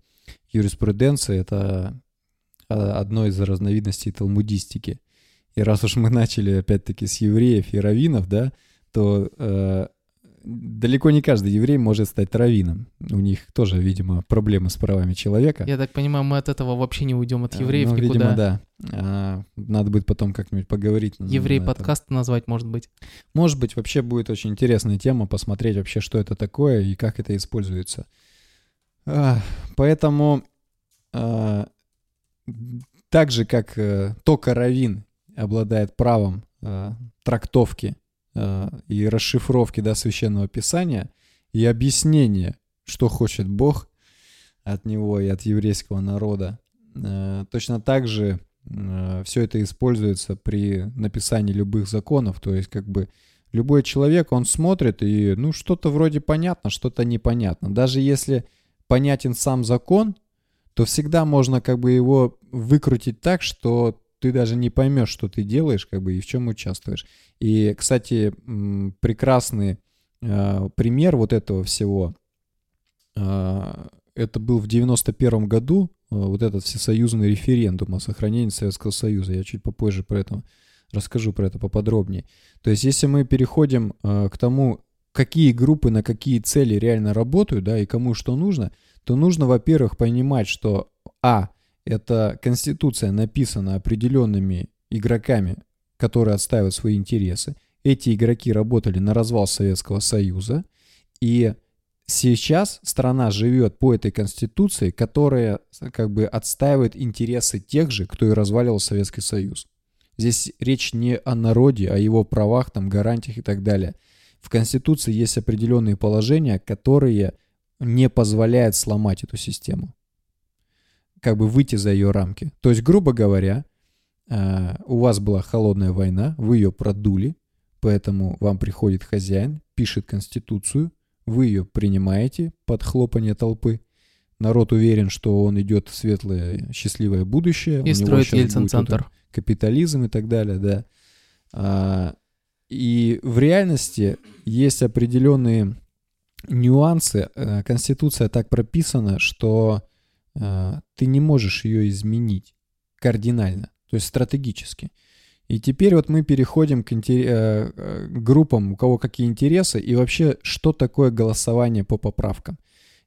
юриспруденция — это одной из разновидностей талмудистики. И раз уж мы начали опять-таки с евреев и раввинов, да, то э, далеко не каждый еврей может стать раввином. У них тоже, видимо, проблемы с правами человека.
Я так понимаю, мы от этого вообще не уйдем от евреев ну, никуда.
Видимо, да. А, надо будет потом как-нибудь поговорить.
Еврей подкаст назвать, может быть.
Может быть, вообще будет очень интересная тема, посмотреть вообще, что это такое и как это используется. А, поэтому а, так же, как э, только Равин обладает правом э, трактовки э, и расшифровки да, священного писания и объяснения, что хочет Бог от него и от еврейского народа, э, точно так же э, все это используется при написании любых законов, то есть как бы любой человек, он смотрит и, ну, что-то вроде понятно, что-то непонятно. Даже если понятен сам закон, то всегда можно как бы его выкрутить так, что ты даже не поймешь, что ты делаешь, как бы и в чем участвуешь. И, кстати, прекрасный э, пример вот этого всего. Э, это был в 91 году э, вот этот всесоюзный референдум о сохранении Советского Союза. Я чуть попозже про это расскажу про это поподробнее. То есть, если мы переходим э, к тому, какие группы на какие цели реально работают, да, и кому что нужно, то нужно, во-первых, понимать, что а эта конституция написана определенными игроками, которые отстаивают свои интересы. Эти игроки работали на развал Советского Союза, и сейчас страна живет по этой конституции, которая как бы отстаивает интересы тех же, кто и разваливал Советский Союз. Здесь речь не о народе, о его правах, там, гарантиях и так далее. В Конституции есть определенные положения, которые не позволяют сломать эту систему. Как бы выйти за ее рамки. То есть, грубо говоря, э, у вас была холодная война, вы ее продули, поэтому вам приходит хозяин, пишет Конституцию, вы ее принимаете под хлопанье толпы, народ уверен, что он идет в светлое, счастливое будущее.
И строит Ельцин-центр
капитализм и так далее, да. А, и в реальности есть определенные нюансы. Э, Конституция так прописана, что ты не можешь ее изменить кардинально, то есть стратегически. И теперь вот мы переходим к. Э, э, группам, у кого какие интересы, и вообще, что такое голосование по поправкам.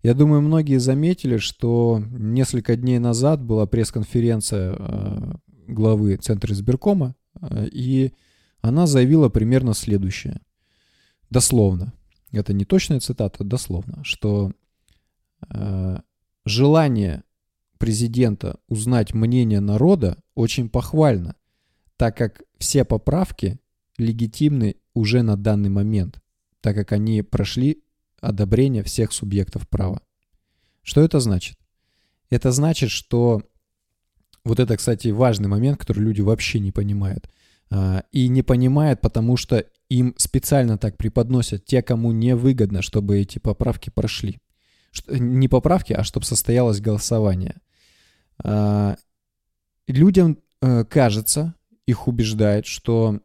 Я думаю, многие заметили, что несколько дней назад была пресс-конференция главы Центра избиркома, э, и она заявила примерно следующее. Дословно. Это не точная цитата, дословно, что э, желание президента узнать мнение народа очень похвально, так как все поправки легитимны уже на данный момент, так как они прошли одобрение всех субъектов права. Что это значит? Это значит, что вот это, кстати, важный момент, который люди вообще не понимают. А, и не понимают, потому что им специально так преподносят те, кому не выгодно, чтобы эти поправки прошли. Не поправки, а чтобы состоялось голосование. А, людям э, кажется, их убеждает, что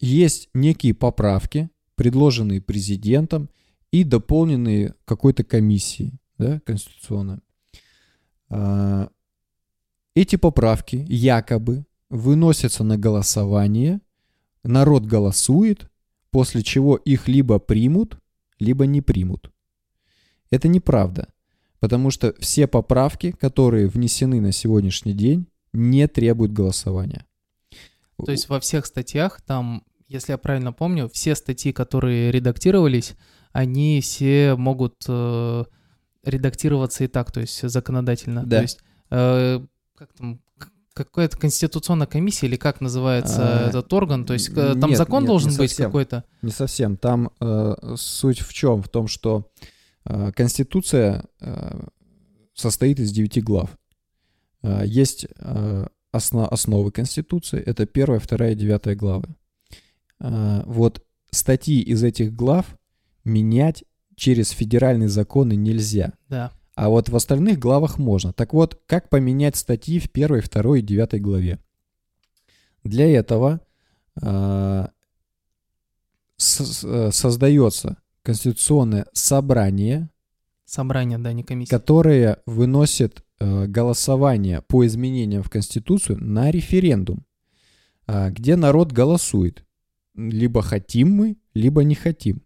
есть некие поправки, предложенные президентом и дополненные какой-то комиссией да, конституционной. А, эти поправки якобы выносятся на голосование, народ голосует, после чего их либо примут, либо не примут. Это неправда, потому что все поправки, которые внесены на сегодняшний день, не требуют голосования.
То есть во всех статьях, там, если я правильно помню, все статьи, которые редактировались, они все могут э, редактироваться и так, то есть законодательно.
Да.
То есть э, как там, какая-то конституционная комиссия или как называется а, этот орган? То есть э, там нет, закон нет, должен быть какой-то?
Не совсем. Там э, суть в чем? В том, что Конституция э, состоит из девяти глав. Э, есть э, осно, основы Конституции. Это первая, вторая, девятая главы. Э, вот статьи из этих глав менять через федеральные законы нельзя.
Да.
А вот в остальных главах можно. Так вот, как поменять статьи в первой, второй и девятой главе? Для этого э, э, создается конституционное собрание,
собрание, да, не комиссия,
которое выносит э, голосование по изменениям в Конституцию на референдум, э, где народ голосует. Либо хотим мы, либо не хотим.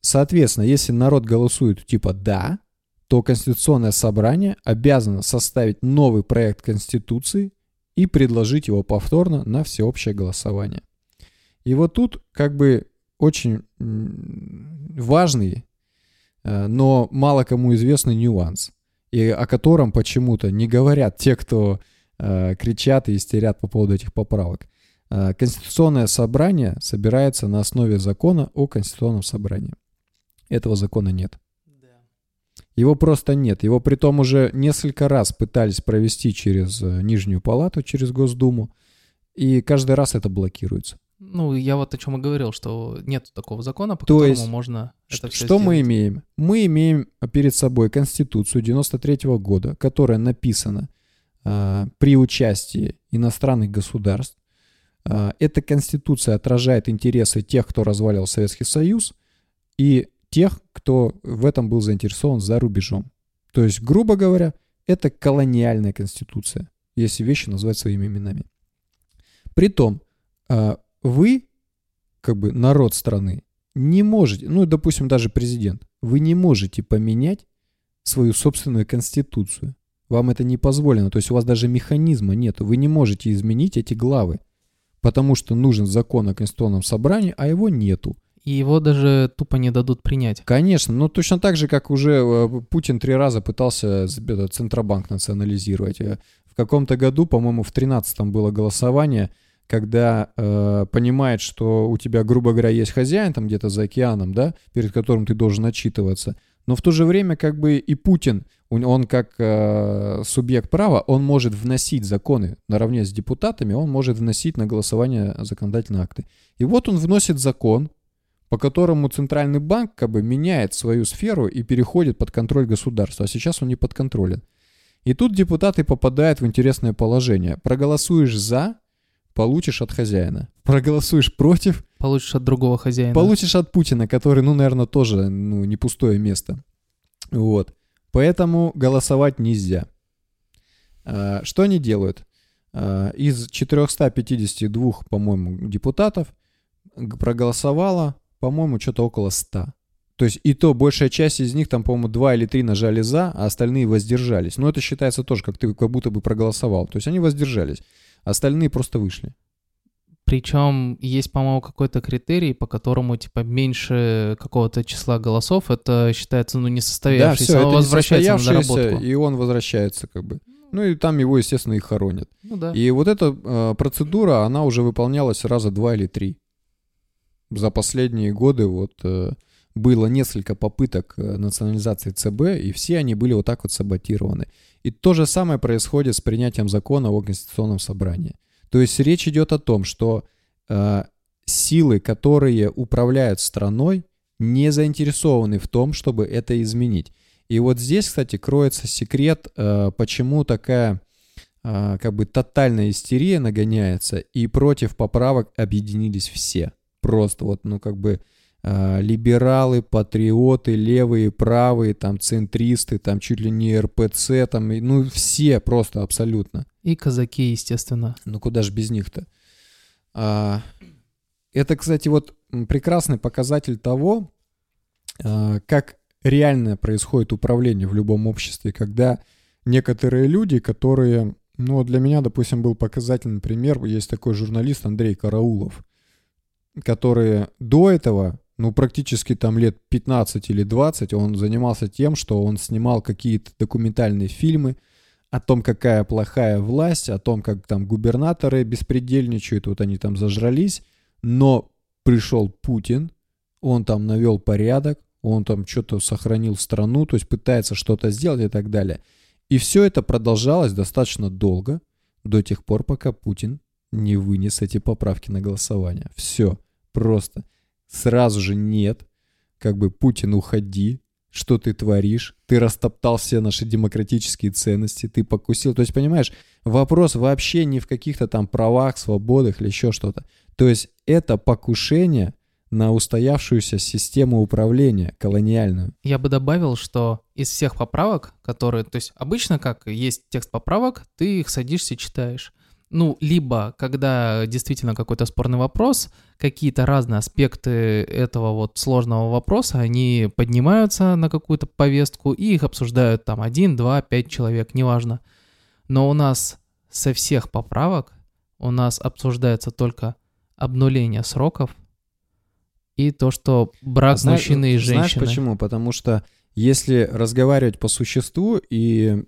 Соответственно, если народ голосует типа «да», то Конституционное собрание обязано составить новый проект Конституции и предложить его повторно на всеобщее голосование. И вот тут как бы очень важный, э, но мало кому известный нюанс, и о котором почему-то не говорят те, кто э, кричат и истерят по поводу этих поправок. Э, Конституционное собрание собирается на основе закона о Конституционном собрании. Этого закона нет. Его просто нет. Его при том уже несколько раз пытались провести через Нижнюю палату, через Госдуму, и каждый раз это блокируется.
Ну, я вот о чем и говорил, что нет такого закона, по
То
которому
есть,
можно это все
что мы имеем? Мы имеем перед собой Конституцию 93 года, которая написана а, при участии иностранных государств. А, эта Конституция отражает интересы тех, кто развалил Советский Союз, и тех, кто в этом был заинтересован за рубежом. То есть, грубо говоря, это колониальная Конституция, если вещи назвать своими именами. Притом, а, вы, как бы народ страны, не можете, ну, допустим, даже президент, вы не можете поменять свою собственную конституцию. Вам это не позволено. То есть у вас даже механизма нет. Вы не можете изменить эти главы. Потому что нужен закон о конституционном собрании, а его нету.
И его даже тупо не дадут принять.
Конечно, но точно так же, как уже э, Путин три раза пытался Центробанк национализировать. Э, В каком-то году, по-моему, в 13-м было голосование, когда э, понимает, что у тебя, грубо говоря, есть хозяин там где-то за океаном, да, перед которым ты должен отчитываться. Но в то же время как бы и Путин, он, как э, субъект права, он может вносить законы наравне с депутатами, он может вносить на голосование законодательные акты. И вот он вносит закон, по которому Центральный банк как бы меняет свою сферу и переходит под контроль государства, а сейчас он не подконтролен. И тут депутаты попадают в интересное положение. Проголосуешь за, получишь от хозяина. Проголосуешь против,
Получишь от другого хозяина.
получишь от Путина, который, ну, наверное, тоже ну, не пустое место. Вот. Поэтому голосовать нельзя. А, Что они делают? А, Из 452, по-моему, депутатов проголосовало, по-моему, что-то около 100. То есть и то большая часть из них, там, по-моему, два или три нажали за, а остальные воздержались. Но это считается тоже, как ты как будто бы проголосовал. То есть они воздержались. Остальные просто вышли.
Причем есть, по-моему, какой-то критерий, по которому, типа, меньше какого-то числа голосов, это считается, ну, не состоявшийся,
да,
а
все,
возвращается на доработку.
и он возвращается как бы. Ну и там его, естественно, и хоронят.
Ну да.
И вот эта э, процедура, она уже выполнялась раза два или три. За последние годы вот э, было несколько попыток э, национализации ЦБ, и все они были вот так вот саботированы. И то же самое происходит с принятием закона о Конституционном собрании. То есть речь идет о том, что э, силы, которые управляют страной, не заинтересованы в том, чтобы это изменить. И вот здесь, кстати, кроется секрет, э, почему такая а, как бы тотальная истерия нагоняется, и против поправок объединились все. Просто вот, ну, как бы либералы, патриоты, левые, правые, там, центристы, там, чуть ли не РПЦ, там, ну, все просто абсолютно.
И казаки, естественно.
Ну, куда же без них-то? А, это, кстати, вот прекрасный показатель того, а, как реально происходит управление в любом обществе, когда некоторые люди, которые, ну, для меня, допустим, был показательный пример, есть такой журналист Андрей Караулов, который до этого, ну, практически там лет 15 или 20, он занимался тем, что он снимал какие-то документальные фильмы о том, какая плохая власть, о том, как там губернаторы беспредельничают, вот они там зажрались, но пришел Путин, он там навел порядок, он там что-то сохранил страну, то есть пытается что-то сделать и так далее. И все это продолжалось достаточно долго, до тех пор, пока Путин не вынес эти поправки на голосование. Все, просто. Сразу же нет. Как бы, Путин, уходи, что ты творишь, ты растоптал все наши демократические ценности, ты покусил. То есть, понимаешь, вопрос вообще не в каких-то там правах, свободах или еще что-то. То есть это покушение на устоявшуюся систему управления колониальную.
Я бы добавил, что из всех поправок, которые... То есть обычно как есть текст поправок, ты их садишься читаешь. Ну, либо когда действительно какой-то спорный вопрос, какие-то разные аспекты этого вот сложного вопроса, они поднимаются на какую-то повестку и их обсуждают там один, два, пять человек, неважно. Но у нас со всех поправок у нас обсуждается только обнуление сроков и то, что брак
Зна-
мужчины и женщины.
Знаешь почему? Потому что если разговаривать по существу и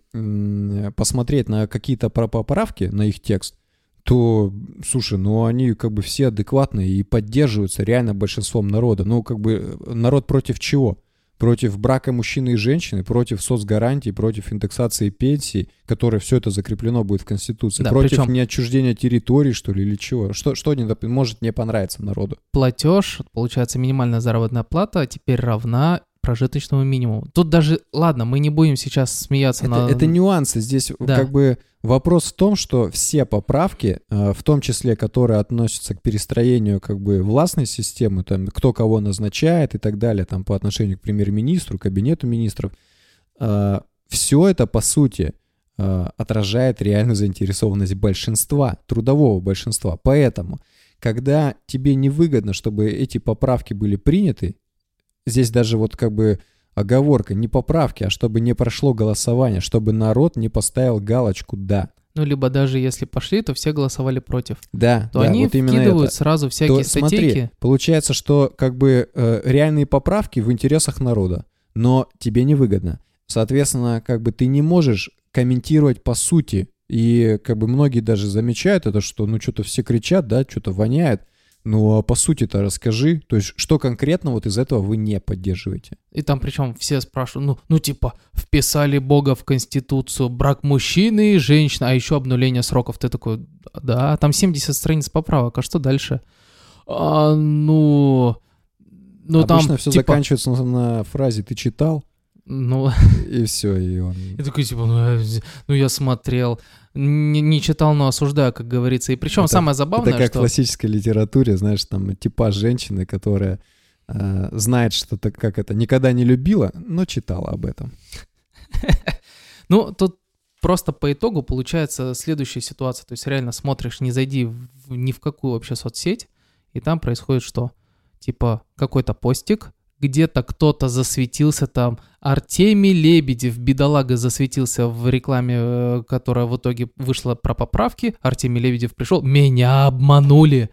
посмотреть на какие-то поправки, на их текст, то, слушай, ну они как бы все адекватные и поддерживаются реально большинством народа. Ну как бы народ против чего? против брака мужчины и женщины, против соцгарантий, против индексации пенсий, которое все это закреплено будет в Конституции,
Да,
против
причем-
неотчуждения территорий, что ли, или чего? Что, что не, может не понравиться народу?
Платеж, получается, минимальная заработная плата теперь равна прожиточному минимуму. Тут даже, ладно, мы не будем сейчас смеяться
Это,
на...
это нюансы. Здесь
Да.
как бы вопрос в том, что все поправки, э, в том числе, которые относятся к перестроению как бы властной системы, там, кто кого назначает и так далее, там, по отношению к премьер-министру, кабинету министров, все это, по сути, э, отражает реальную заинтересованность большинства, трудового большинства. Поэтому, когда тебе невыгодно, чтобы эти поправки были приняты, здесь даже вот как бы оговорка, не поправки, а чтобы не прошло голосование, чтобы народ не поставил галочку «да».
Ну, либо даже если пошли, то все голосовали против.
Да,
То
да,
они
вот именно
вкидывают
это.
сразу всякие
То смотри,
статейки.
получается, что как бы э, реальные поправки в интересах народа, но тебе невыгодно. Соответственно, как бы ты не можешь комментировать по сути. И как бы многие даже замечают это, что ну что-то все кричат, да, что-то воняет. Ну а по сути-то расскажи, то есть что конкретно вот из этого вы не поддерживаете?
И там причем все спрашивают, ну, ну типа, вписали Бога в Конституцию, брак мужчины и женщины, а еще обнуление сроков. Ты такой, да, там 70 страниц поправок, а что дальше? А, ну, ну там,
Обычно все
типа,
заканчивается на, на фразе «ты читал?»
ну,
и все, и он...
и такой, типа, ну, я, ну, я смотрел, не, не читал, но осуждаю, как говорится. И причем
Это-
самое забавное,
Это как в
что...
классической литературе, знаешь, там типа женщины, которая э, знает, что так как это никогда не любила, но читала об этом.
Ну, тут просто по итогу получается следующая ситуация. То есть реально смотришь, не зайди в- ни в какую вообще соцсеть, и там происходит что? Типа какой-то постик, где-то кто-то засветился там, Артемий Лебедев, бедолага, засветился в рекламе, э, которая в итоге вышла про поправки. Артемий Лебедев пришел, меня обманули.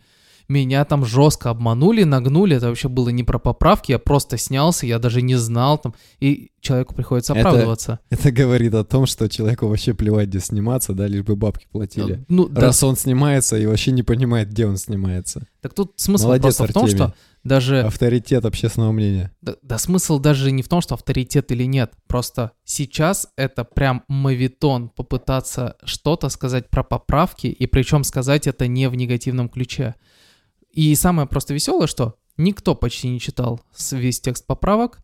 Меня там жестко обманули, нагнули. Это вообще было не про поправки, я просто снялся, я даже не знал там. И человеку приходится
Это-
оправдываться.
Это говорит о том, что человеку вообще плевать, где сниматься, да, лишь бы бабки платили.
Ну, да,
Раз он снимается и вообще не понимает, где он снимается.
так тут смысл
Молодец,
просто в том,
Артемий.
что даже...
Авторитет общественного мнения.
Да, да смысл даже не в том, что авторитет или нет. Просто сейчас это прям мавитон попытаться что-то сказать про поправки, и причем сказать это не в негативном ключе. И самое просто веселое, что никто почти не читал весь текст поправок,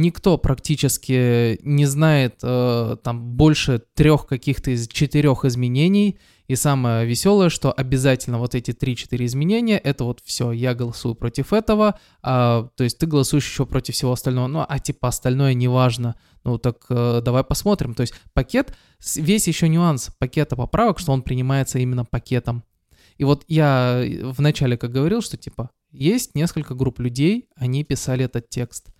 никто практически не знает э, там больше трех каких-то из четырех изменений. И самое веселое, что обязательно вот эти 3-4 изменения, это вот все, я голосую против этого, а, то есть ты голосуешь еще против всего остального, ну а типа остальное не важно, ну так э, давай посмотрим. То есть пакет, весь еще нюанс пакета поправок, что он принимается именно пакетом. И вот я в начале как говорил, что типа есть несколько групп людей, они писали этот текст.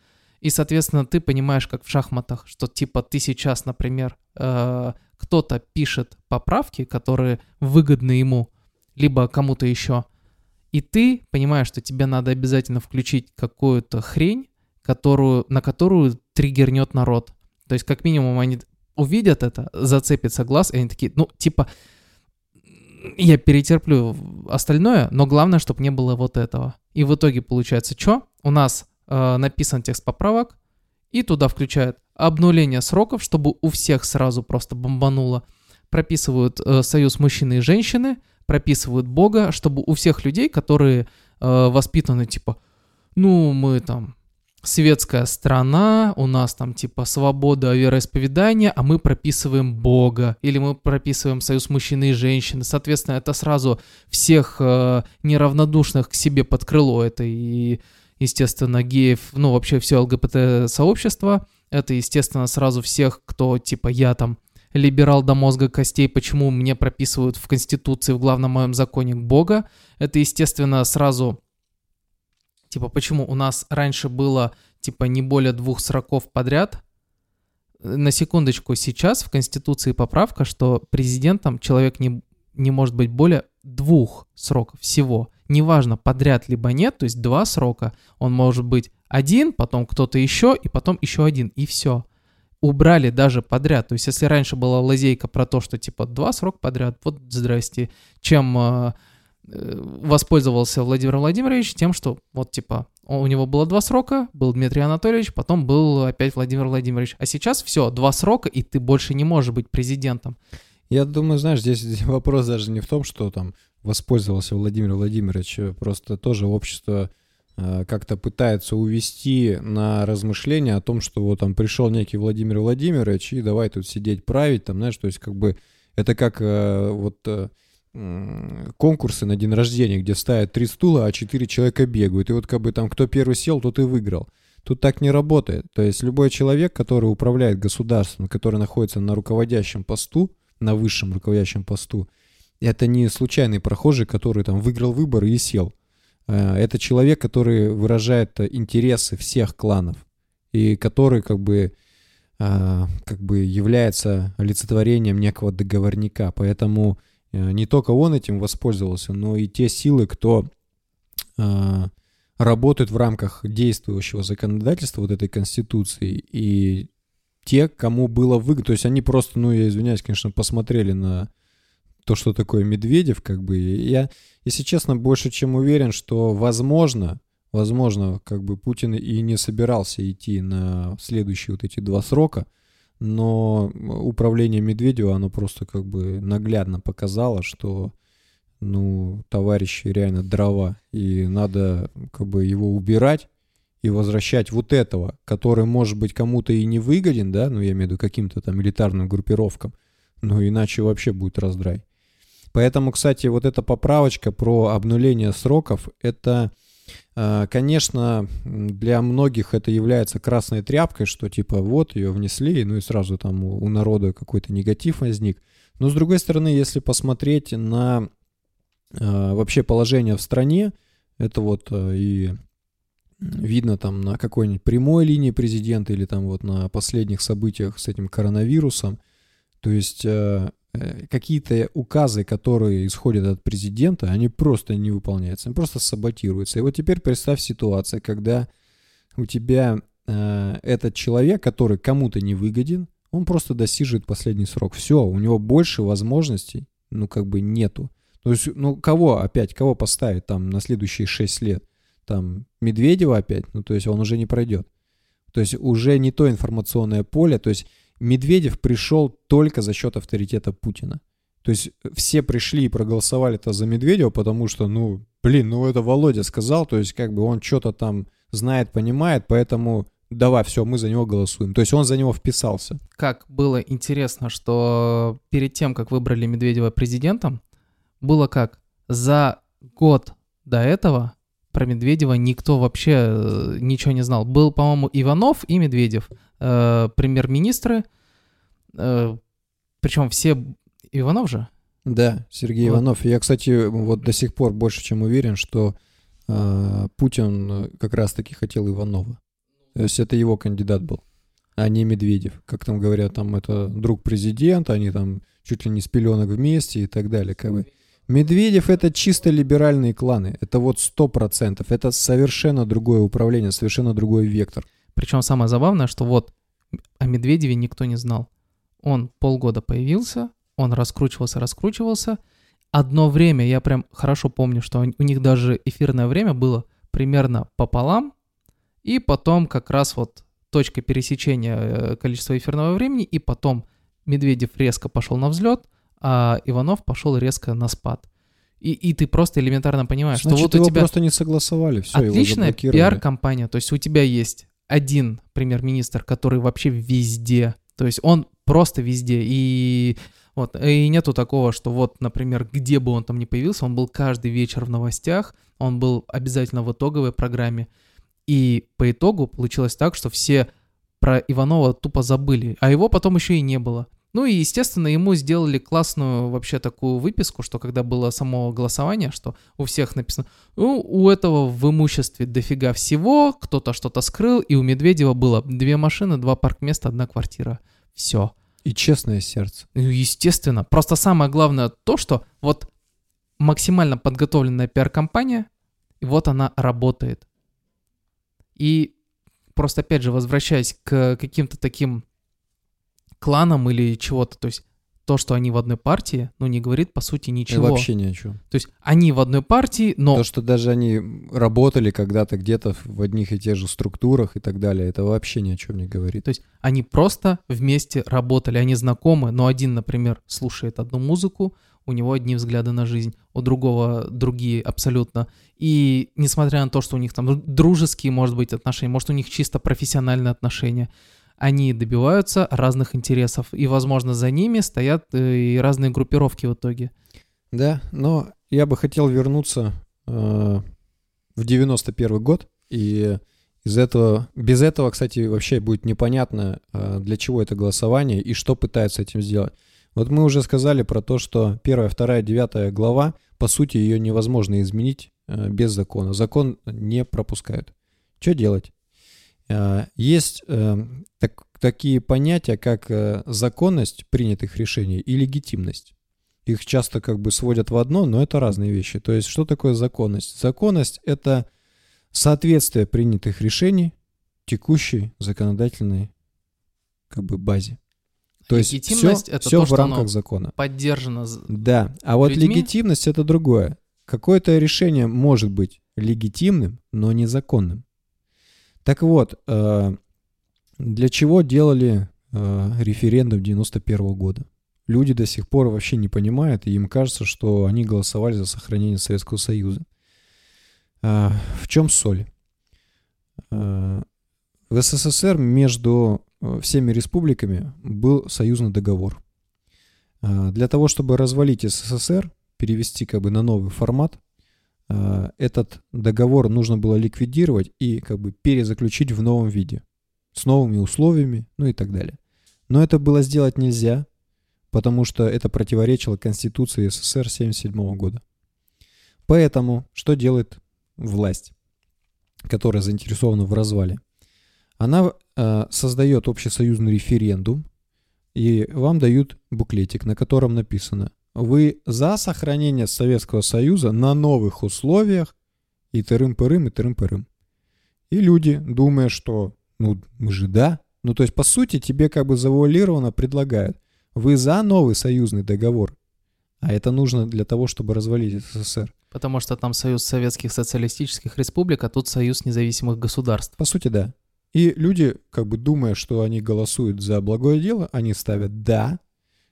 И, соответственно, ты понимаешь, как в шахматах, что типа ты сейчас, например, э, кто-то пишет поправки, которые выгодны ему, либо кому-то еще, и ты понимаешь, что тебе надо обязательно включить какую-то хрень, которую, на которую триггернет народ. То есть, как минимум, они увидят это, зацепится глаз, и они такие, ну, типа, я перетерплю остальное, но главное, чтобы не было вот этого. И в итоге получается, что? У нас э, написан текст поправок, и туда включают обнуление сроков, чтобы у всех сразу просто бомбануло. Прописывают э, союз мужчины и женщины, прописывают Бога, чтобы у всех людей, которые э, воспитаны, типа, ну, мы там светская страна, у нас там типа свобода вероисповедания, а мы прописываем Бога, или мы прописываем союз мужчины и женщины. Соответственно, это сразу всех э, неравнодушных к себе под крыло. Это и, естественно, геев, ну, вообще все ЛГБТ-сообщество. Это, естественно, сразу всех, кто типа я там либерал до мозга костей, почему мне прописывают в Конституции, в главном моем законе Бога. Это, естественно, сразу Типа, почему у нас раньше было, типа, не более двух сроков подряд? На секундочку, сейчас в Конституции поправка, что президентом человек не, не может быть более двух сроков всего. Неважно, подряд либо нет, то есть два срока. Он может быть один, потом кто-то еще, и потом еще один, и все. Убрали даже подряд. То есть, если раньше была лазейка про то, что типа два срока подряд, вот здрасте. Чем э, э, воспользовался Владимир Владимирович тем, что вот типа у него было два срока, был Дмитрий Анатольевич, потом был опять Владимир Владимирович. А сейчас все, два срока, и ты больше не можешь быть президентом.
Я думаю, знаешь, здесь вопрос даже не в том, что там воспользовался Владимир Владимирович, просто тоже общество э, как-то пытается увести на размышления о том, что вот там пришел некий Владимир Владимирович и давай тут сидеть править, там, знаешь, то есть как бы это как э, вот э, конкурсы на день рождения, где ставят три стула, а четыре человека бегают. И вот как бы там кто первый сел, тот и выиграл. Тут так не работает. То есть любой человек, который управляет государством, который находится на руководящем посту, на высшем руководящем посту, это не случайный прохожий, который там выиграл выборы и сел. Э, это человек, который выражает интересы всех кланов и который как бы э, как бы является олицетворением некого договорника. Поэтому Э, не только он этим воспользовался, но и те силы, кто работают в рамках действующего законодательства вот этой конституции и те, кому было выгодно. То есть они просто, ну, я извиняюсь, конечно, посмотрели на то, что такое Медведев, как бы. Я, если честно, больше чем уверен, что возможно, возможно, как бы Путин и не собирался идти на следующие вот эти два срока – но управление Медведева, оно просто как бы наглядно показало, что ну, товарищи реально дрова, и надо как бы его убирать и возвращать вот этого, который, может быть, кому-то и не выгоден, да, ну, я имею в виду каким-то там элитарным группировкам, но иначе вообще будет раздрай. Поэтому, кстати, вот эта поправочка про обнуление сроков, это а, конечно, для многих это является красной тряпкой, что типа вот ее внесли, ну и сразу там у, народа какой-то негатив возник. Но с другой стороны, если посмотреть на э, вообще положение в стране, это вот э, и видно там на какой-нибудь прямой линии президента или там вот на последних событиях с этим коронавирусом. То есть э, Э, какие-то указы, которые исходят от президента, они просто не выполняются, они просто саботируются. И вот теперь представь ситуацию, когда у тебя э, этот человек, который кому-то не выгоден, он просто достижет последний срок. Все, у него больше возможностей, ну, как бы нету. То есть, ну, кого опять, кого поставить там на следующие 6 лет? Там Медведева опять? Ну, то есть он уже не пройдет. То есть уже не то информационное поле, то есть Медведев пришел только за счет авторитета Путина. То есть все пришли и проголосовали-то за Медведева, потому что, ну, блин, ну это Володя сказал, то есть как бы он что-то там знает, понимает, поэтому давай, все, мы за него голосуем. То есть он за него вписался.
Как было интересно, что перед тем, как выбрали Медведева президентом, было как? За год до этого про Медведева никто вообще э, ничего не знал. Был, по-моему, Иванов и Медведев э, премьер-министры, э, причем все Иванов же?
Да, Сергей вот. Иванов. Я, кстати, вот до сих пор больше чем уверен, что э, Путин как раз-таки хотел Иванова. То есть это его кандидат был, а не Медведев. Как там говорят, там это друг президента, они там чуть ли не с пеленок вместе и так далее. Как бы. Медведев это чисто либеральные кланы. Это вот сто процентов. Это совершенно другое управление, совершенно другой вектор.
Причем самое забавное, что вот о Медведеве никто не знал. Он полгода появился, он раскручивался, раскручивался. Одно время, я прям хорошо помню, что у них даже эфирное время было примерно пополам, и потом как раз вот точка пересечения э, количества эфирного времени, и потом Медведев резко пошел на взлет, а Иванов пошел резко на спад. И, и ты просто элементарно понимаешь,
Значит,
что вот
его
у тебя...
просто не согласовали, все,
Отличная пиар-компания, то есть у тебя есть один премьер-министр, который вообще везде, то есть он просто везде, и вот, и нету такого, что вот, например, где бы он там ни появился, он был каждый вечер в новостях, он был обязательно в итоговой программе, и по итогу получилось так, что все про Иванова тупо забыли, а его потом еще и не было. Ну и, естественно, ему сделали классную вообще такую выписку, что когда было само голосование, что у всех написано, ну, у этого в имуществе дофига всего, кто-то что-то скрыл, и у Медведева было две машины, два паркместа, одна квартира. Все.
И честное сердце.
Ну, естественно. Просто самое главное то, что вот максимально подготовленная пиар-компания, и вот она работает. И просто опять же, возвращаясь к каким-то таким кланом или чего-то. То есть то, что они в одной партии, ну, не говорит, по сути,
И
ничего.
вообще ни о чем.
То есть они в одной партии, но
То, что даже они работали когда-то где-то в одних и тех же структурах и так далее, это вообще ни о чем не говорит.
То есть они просто вместе работали, они знакомы, но один, например, слушает одну музыку, у него одни взгляды на жизнь, у другого другие абсолютно. И несмотря на то, что у них там дружеские, может быть, отношения, может, у них чисто профессиональные отношения, они добиваются разных интересов. И, возможно, за ними стоят э, и разные группировки в итоге.
Да, но я бы хотел вернуться э, в 91 год, и из этого, без этого, кстати, вообще будет непонятно, э, для чего это голосование и что пытаются этим сделать. Вот мы уже сказали про то, что первая, вторая, девятая глава, по сути, ее невозможно изменить э, без закона. Закон не пропускают. Что делать? Э, Есть э, так- такие понятия, как э, законность принятых решений и легитимность. Их часто как бы сводят в одно, но это разные вещи. То есть что такое законность? Законность — это соответствие принятых решений текущей законодательной как бы базе. То есть все,
это
все
то,
в рамках закона.
Поддержано.
Да, а вот
людьми?
легитимность это другое. Какое-то решение может быть легитимным, но незаконным. Так вот, э, для чего делали э, референдум 91 года? Люди до сих пор вообще не понимают, и им кажется, что они голосовали за сохранение Советского Союза. Э, В чем соль? В СССР между всеми республиками был союзный договор. Для того, чтобы развалить СССР, перевести как бы на новый формат, этот договор нужно было ликвидировать и как бы перезаключить в новом виде, с новыми условиями, ну и так далее. Но это было сделать нельзя, потому что это противоречило Конституции СССР 1977 года. Поэтому что делает власть, которая заинтересована в развале? Она э, создает общесоюзный референдум, и вам дают буклетик, на котором написано «Вы за сохранение Советского Союза на новых условиях и тырым-пырым, и тырым-пырым». И люди, думая, что ну мы же да, ну то есть по сути тебе как бы завуалированно предлагают «Вы за новый союзный договор», а это нужно для того, чтобы развалить СССР.
Потому что там Союз Советских Социалистических Республик, а тут Союз Независимых Государств.
По сути, да. И люди, как бы думая, что они голосуют за благое дело, они ставят «да».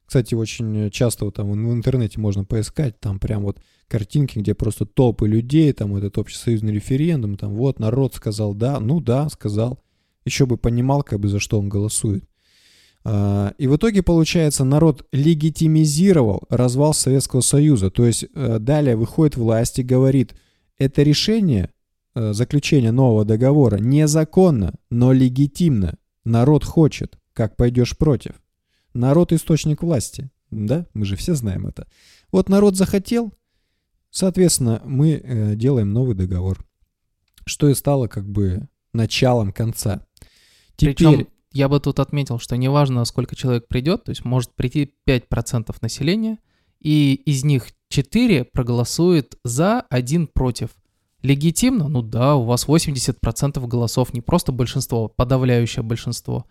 Кстати, очень часто вот там в интернете можно поискать, там прям вот картинки, где просто толпы людей, там этот общесоюзный референдум, там вот народ сказал «да», ну да, сказал. Еще бы понимал, как бы за что он голосует. А, И в итоге, получается, народ легитимизировал развал Советского Союза. То есть э, далее выходит власть и говорит, это решение э, заключение нового договора незаконно, но легитимно. Народ хочет. Как пойдешь против? Народ источник власти. Да, мы же все знаем это. Вот народ захотел, соответственно, мы э, делаем новый договор. Что и стало как бы началом конца. Теперь,
Причем я бы тут отметил, что неважно, сколько человек придет, то есть может прийти 5% населения, и из них 4 проголосует за, один против. Легитимно? Ну да, у вас 80% голосов, не просто большинство, подавляющее большинство.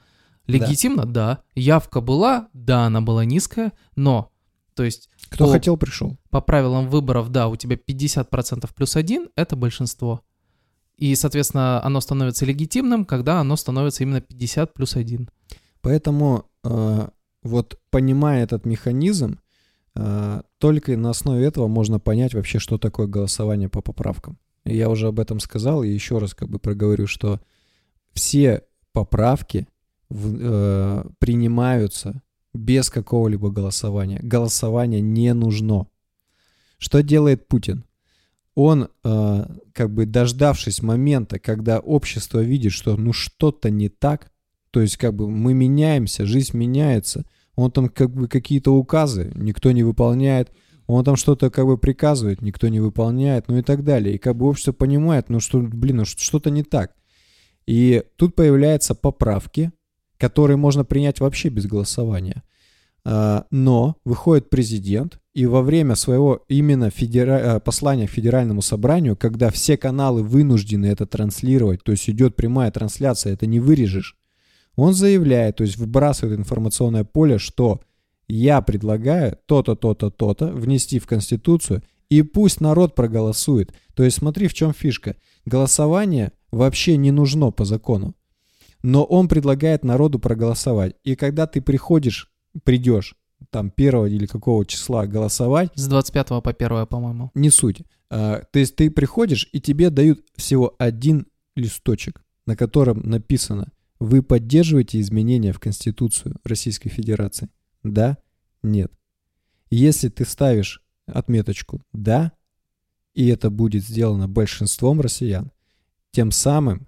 Легитимно? Да. Явка была? Да, она была низкая, но, то есть
кто
по-
хотел, пришел.
по правилам выборов, да, у тебя 50% плюс один — это большинство. И, соответственно, оно становится легитимным, когда оно становится именно 50 плюс один.
Поэтому э, вот понимая этот механизм, э, только на основе этого можно понять вообще, что такое голосование по поправкам. Я уже об этом сказал и еще раз как бы проговорю, что все поправки в- э, принимаются без какого-либо голосования. Голосование не нужно. Что делает Путин? Он, э, как бы дождавшись момента, когда общество видит, что ну что-то не так, то есть как бы мы меняемся, жизнь меняется, он там как бы какие-то указы никто не выполняет, он там что-то как бы приказывает, никто не выполняет, ну и так далее. И как бы общество понимает, ну что, блин, ну что-то не так. И тут появляются поправки, которые можно принять вообще без голосования. А, Но выходит президент, и во время своего именно федера- а, послания к федеральному собранию, когда все каналы вынуждены это транслировать, то есть идет прямая трансляция, это не вырежешь, он заявляет, то есть выбрасывает информационное поле, что я предлагаю то-то, то-то, то-то внести в Конституцию, и пусть народ проголосует. То есть смотри, в чем фишка. Голосование вообще не нужно по закону. Но он предлагает народу проголосовать. И когда ты приходишь, придешь, там, первого или какого числа голосовать...
С 25 по 1, по-моему.
Не суть. А, то есть ты приходишь, и тебе дают всего один листочек, на котором написано «Вы поддерживаете изменения в Конституцию Российской Федерации?» Да? Нет. Если ты ставишь отметочку «Да», и это будет сделано большинством россиян, тем самым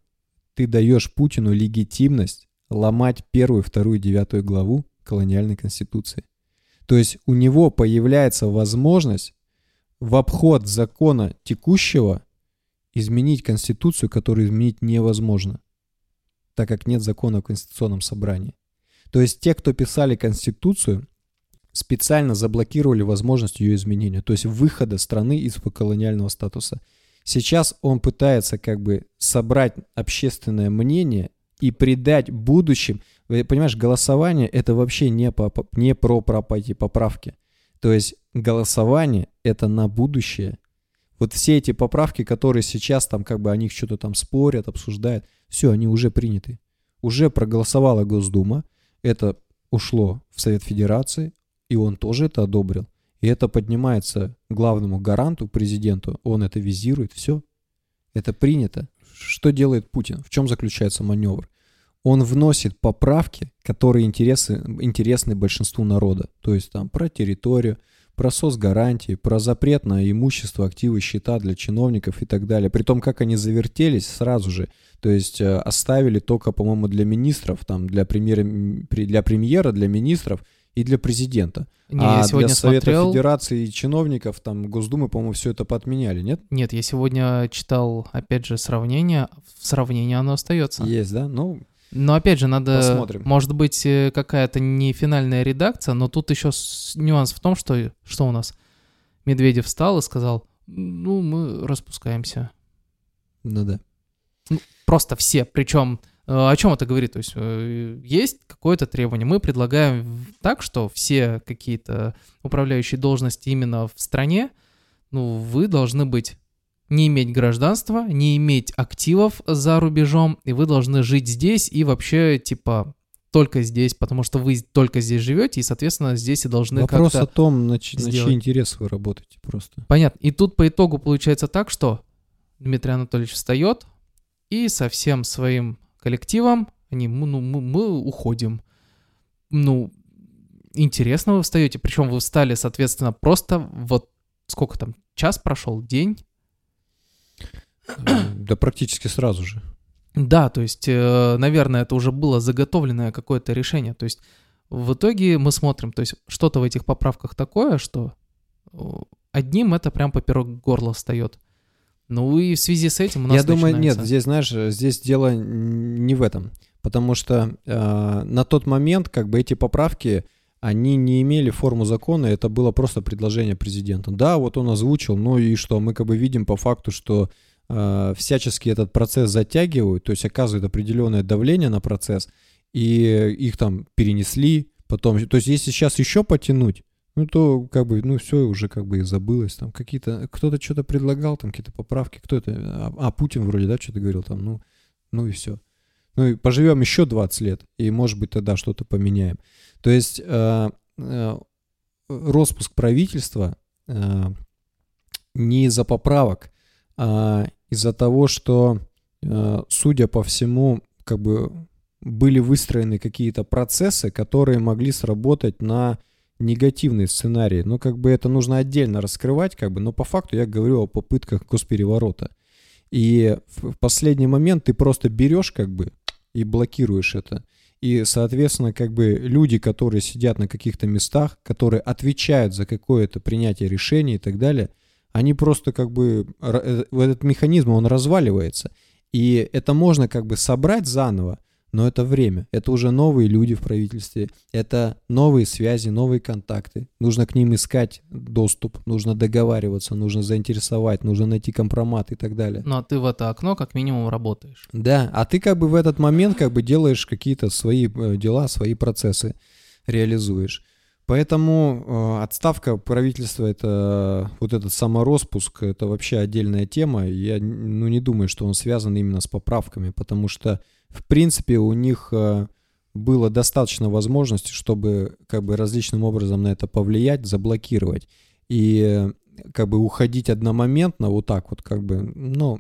ты даешь Путину легитимность ломать первую, вторую, девятую главу колониальной конституции. То есть у него появляется возможность в обход закона текущего изменить конституцию, которую изменить невозможно, так как нет закона в конституционном собрании. То есть те, кто писали конституцию, специально заблокировали возможность ее изменения, то есть выхода страны из колониального статуса. Сейчас он пытается как бы собрать общественное мнение и придать будущим. Понимаешь, голосование это вообще не, по, не про, про эти поправки. То есть голосование это на будущее. Вот все эти поправки, которые сейчас там как бы о них что-то там спорят, обсуждают, все, они уже приняты. Уже проголосовала Госдума, это ушло в Совет Федерации, и он тоже это одобрил. И это поднимается главному гаранту, президенту, он это визирует, все. Это принято. Что делает Путин? В чем заключается маневр? Он вносит поправки, которые интересы, интересны большинству народа. То есть там про территорию, про соцгарантии, про запрет на имущество, активы, счета для чиновников и так далее. При том, как они завертелись сразу же. То есть э, оставили только, по-моему, для министров, там, для, премьера, для премьера, для министров – и для президента.
Не, а
я
сегодня
для Совета
смотрел...
Федерации и чиновников, там, Госдумы, по-моему, все это подменяли, нет?
Нет, я сегодня читал, опять же, сравнение. В сравнении оно остается.
Есть, да? Ну,
но опять же, надо,
посмотрим.
может быть, э, какая-то не финальная редакция, но тут еще нюанс в том, что что у нас Медведев встал и сказал, ну мы распускаемся.
Ну да.
Ну, просто все, причем о чем это говорит? То есть э, есть какое-то требование. Мы предлагаем так, что все какие-то управляющие должности именно в стране, ну, вы должны быть не иметь гражданства, не иметь активов за рубежом, и вы должны жить здесь и вообще, типа, только здесь, потому что вы только здесь живете, и, соответственно, здесь и должны
Вопрос
как-то
о том, на, ч- на чьи интересы вы работаете просто.
Понятно. И тут по итогу получается так, что Дмитрий Анатольевич встает и со всем своим коллективом, они, ну, мы, уходим. Ну, интересно вы встаете, причем вы встали, соответственно, просто вот сколько там, час прошел, день?
Да практически сразу же.
Да, то есть, э, наверное, это уже было заготовленное какое-то решение. То есть, в итоге мы смотрим, то есть, что-то в этих поправках такое, что одним это прям поперек горла встает. Ну и в связи с этим у нас
Я думаю,
начинается...
нет, здесь, знаешь, здесь дело не в этом. Потому что э, на тот момент как бы эти поправки, они не имели форму закона, это было просто предложение президента. Да, вот он озвучил, ну и что, мы как бы видим по факту, что э, всячески этот процесс затягивают, то есть оказывают определенное давление на процесс, и их там перенесли, потом, то есть если сейчас еще потянуть, ну то как бы, ну все уже как бы и забылось, там какие-то, кто-то что-то предлагал, там какие-то поправки, кто это, а, а Путин вроде, да, что-то говорил там, ну, ну и все. Ну и поживем еще 20 лет, и может быть тогда что-то поменяем. То есть э, э, распуск правительства э, не из-за поправок, а из-за того, что, э, судя по всему, как бы были выстроены какие-то процессы, которые могли сработать на негативный сценарий. Но как бы это нужно отдельно раскрывать, как бы, но по факту я говорю о попытках госпереворота. И в последний момент ты просто берешь как бы и блокируешь это. И, соответственно, как бы люди, которые сидят на каких-то местах, которые отвечают за какое-то принятие решений и так далее, они просто как бы, э, этот механизм, он разваливается. И это можно как бы собрать заново, но это время, это уже новые люди в правительстве, это новые связи, новые контакты. Нужно к ним искать доступ, нужно договариваться, нужно заинтересовать, нужно найти компромат и так далее.
Ну а ты в это окно как минимум работаешь.
Да, а ты как бы в этот момент как бы делаешь какие-то свои э, дела, свои процессы реализуешь. Поэтому э, отставка правительства это вот этот самороспуск это вообще отдельная тема. Я ну, не думаю, что он связан именно с поправками, потому что в принципе у них э, было достаточно возможностей, чтобы как бы различным образом на это повлиять, заблокировать и э, как бы уходить одномоментно вот так вот как бы, ну,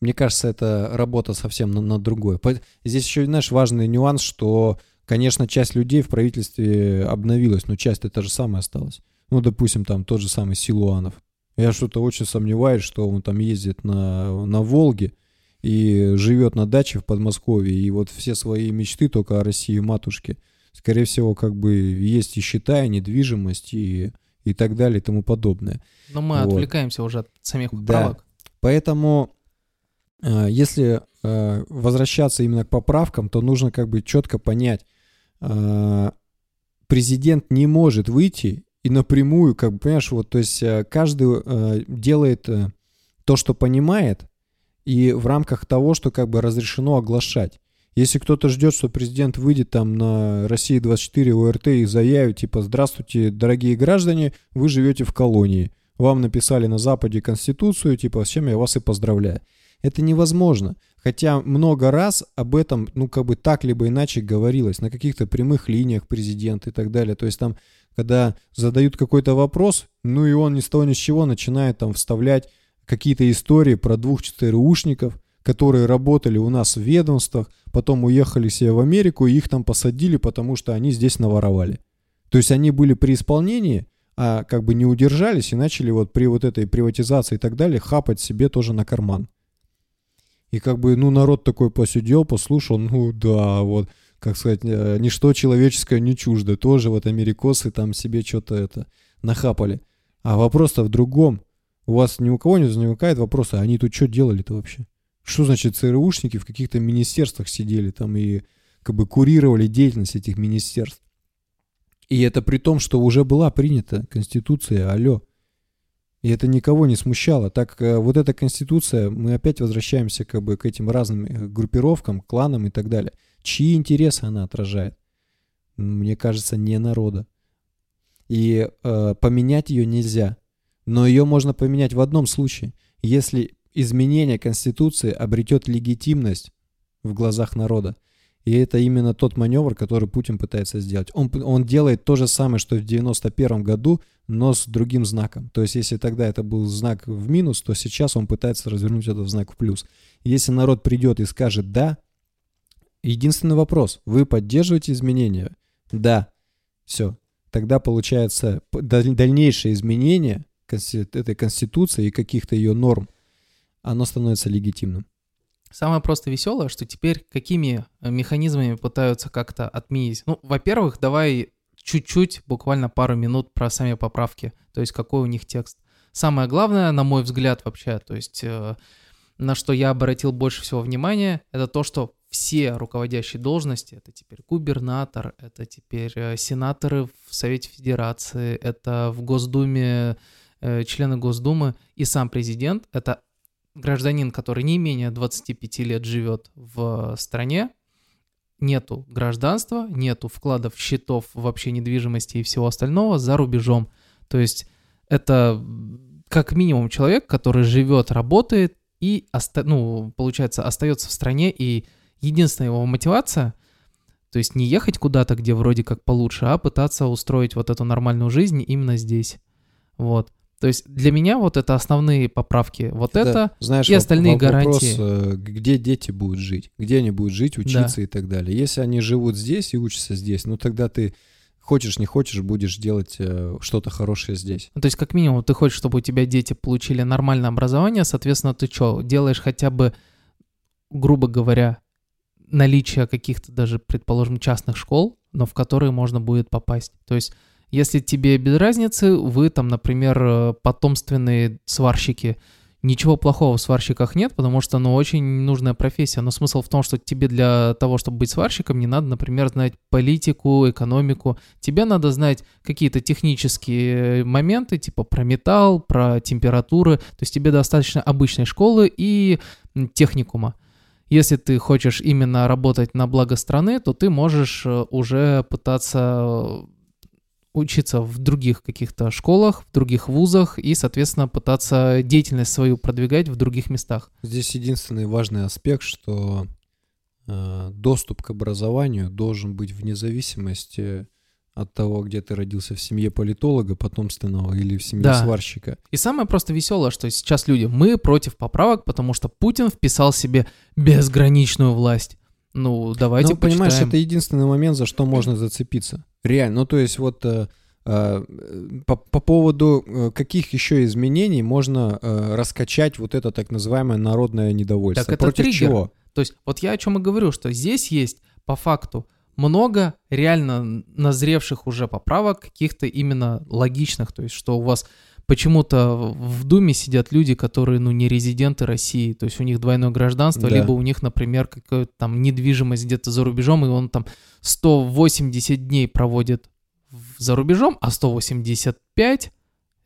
мне кажется, это работа совсем на, на другое. Здесь еще, знаешь, важный нюанс, что Конечно, часть людей в правительстве обновилась, но часть это же самое осталась. Ну, допустим, там тот же самый Силуанов. Я что-то очень сомневаюсь, что он там ездит на, на Волге и живет на даче в Подмосковье, и вот все свои мечты только о России матушке. Скорее всего, как бы есть и счета, и недвижимость, и, и так далее, и тому подобное.
Но мы вот. отвлекаемся уже от самих поправок.
Да. Поэтому, э, если э, возвращаться именно к поправкам, то нужно как бы четко понять, а, президент не может выйти и напрямую, как бы, понимаешь, вот, то есть э, каждый э, делает э, то, что понимает, и в рамках того, что как бы разрешено оглашать. Если кто-то ждет, что президент выйдет там на России 24 ОРТ и заявит, типа, здравствуйте, дорогие граждане, вы живете в колонии. Вам написали на Западе Конституцию, типа, с чем я вас и поздравляю. Это невозможно. Хотя много раз об этом, ну, как бы так либо иначе говорилось, на каких-то прямых линиях президента и так далее. То есть там, когда задают какой-то вопрос, ну и он ни с того ни с чего начинает там вставлять какие-то истории про двух ЧТРУшников, которые работали у нас в ведомствах, потом уехали себе в Америку и их там посадили, потому что они здесь наворовали. То есть они были при исполнении, а как бы не удержались и начали вот при вот этой приватизации и так далее хапать себе тоже на карман. И как бы, ну, народ такой посидел, послушал, ну, да, вот, как сказать, э, ничто человеческое не чуждо. Тоже вот америкосы там себе что-то это нахапали. А вопрос-то в другом. У вас ни у кого не возникает вопроса, а они тут что делали-то вообще? Что значит ЦРУшники в каких-то министерствах сидели там и как бы курировали деятельность этих министерств? И это при том, что уже была принята Конституция, алло. И это никого не смущало. Так э, вот эта конституция, мы опять возвращаемся как бы к этим разным э, группировкам, кланам и так далее. Чьи интересы она отражает? Мне кажется, не народа. И э, поменять ее нельзя. Но ее можно поменять в одном случае. Если изменение Конституции обретет легитимность в глазах народа. И это именно тот маневр, который Путин пытается сделать. Он, он делает то же самое, что в 91 году, но с другим знаком. То есть, если тогда это был знак в минус, то сейчас он пытается развернуть это в знак в плюс. Если народ придет и скажет «да», единственный вопрос, вы поддерживаете изменения? Да. Все. Тогда получается дальнейшее изменение этой конституции и каких-то ее норм, оно становится легитимным.
Самое просто веселое, что теперь какими э, механизмами пытаются как-то отменить. Ну, во-первых, давай чуть-чуть, буквально пару минут про сами поправки, то есть какой у них текст. Самое главное, на мой взгляд, вообще, то есть э, на что я обратил больше всего внимания, это то, что все руководящие должности, это теперь губернатор, это теперь э, сенаторы в Совете Федерации, это в Госдуме, члены Госдумы и сам президент, это гражданин, который не менее 25 лет живет в стране, нету гражданства, нету вкладов, счетов вообще недвижимости и всего остального за рубежом. То есть это как минимум человек, который живет, работает и, оста- ну, получается, остается в стране, и единственная его мотивация, то есть не ехать куда-то, где вроде как получше, а пытаться устроить вот эту нормальную жизнь именно здесь. Вот. То есть для меня вот это основные поправки. Вот да, это знаешь, и остальные вопрос, гарантии.
Э, где дети будут жить? Где они будут жить, учиться да. и так далее. Если они живут здесь и учатся здесь, ну тогда ты хочешь, не хочешь, будешь делать э, что-то хорошее здесь.
То есть, как минимум, ты хочешь, чтобы у тебя дети получили нормальное образование, соответственно, ты что, делаешь хотя бы, грубо говоря, наличие каких-то даже, предположим, частных школ, но в которые можно будет попасть. То есть если тебе без разницы, вы там, например, э, потомственные сварщики, ничего плохого в сварщиках нет, потому что, ну, очень нужная профессия. Но смысл в том, что тебе для того, чтобы быть сварщиком, не надо, например, знать политику, экономику. Тебе надо знать какие-то технические моменты, типа про металл, про температуры. То есть тебе достаточно обычной школы и техникума. Если ты хочешь именно работать на благо страны, то ты можешь э, уже пытаться учиться в других каких-то школах, в других вузах и, соответственно, пытаться деятельность свою продвигать в других местах.
Здесь единственный важный аспект, что э, доступ к образованию должен быть вне зависимости от того, где ты родился в семье политолога потомственного или в семье
Да.
сварщика.
И самое просто веселое, что сейчас люди, мы против поправок, потому что Путин вписал себе безграничную власть. Ну, давайте
ну, понимаешь,
почитаем.
это единственный момент, за что можно зацепиться. Реально. Ну, то есть вот э, э, по, по поводу э, каких еще изменений можно э, раскачать вот это так называемое народное недовольство.
Так это
Против
триггер.
чего?
То есть вот я о чем и говорю, что здесь есть по факту много реально назревших уже поправок, каких-то именно логичных, то есть что у вас почему-то в Думе сидят люди, которые, ну, не резиденты России, то есть у них двойное гражданство,
Да.
либо у них, например, какая-то там недвижимость где-то за рубежом, и он там 180 дней проводит за рубежом, а 185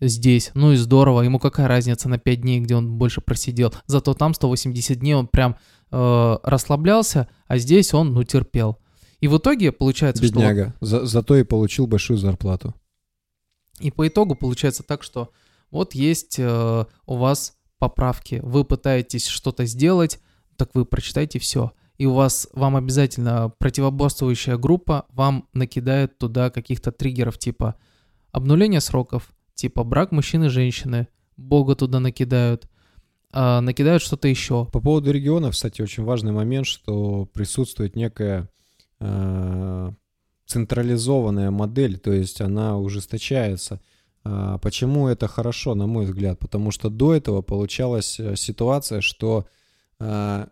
здесь. Ну и здорово, ему какая разница на 5 дней, где он больше просидел. Зато там 180 дней он прям э, расслаблялся, а здесь он, ну, терпел. И в итоге получается, что... вот-
Бедняга. За- зато и получил большую зарплату.
И по итогу получается так, что вот есть э, у вас поправки, вы пытаетесь что-то сделать, так вы прочитайте все. И у вас, вам обязательно противоборствующая группа вам накидает туда каких-то триггеров типа обнуление сроков, типа брак мужчины и женщины, Бога туда накидают, а, накидают что-то еще.
По поводу регионов, кстати, очень важный момент, что присутствует некая э, централизованная модель, то есть она ужесточается. А, Почему это хорошо, на мой взгляд? Потому что до этого получалась э, ситуация, что а,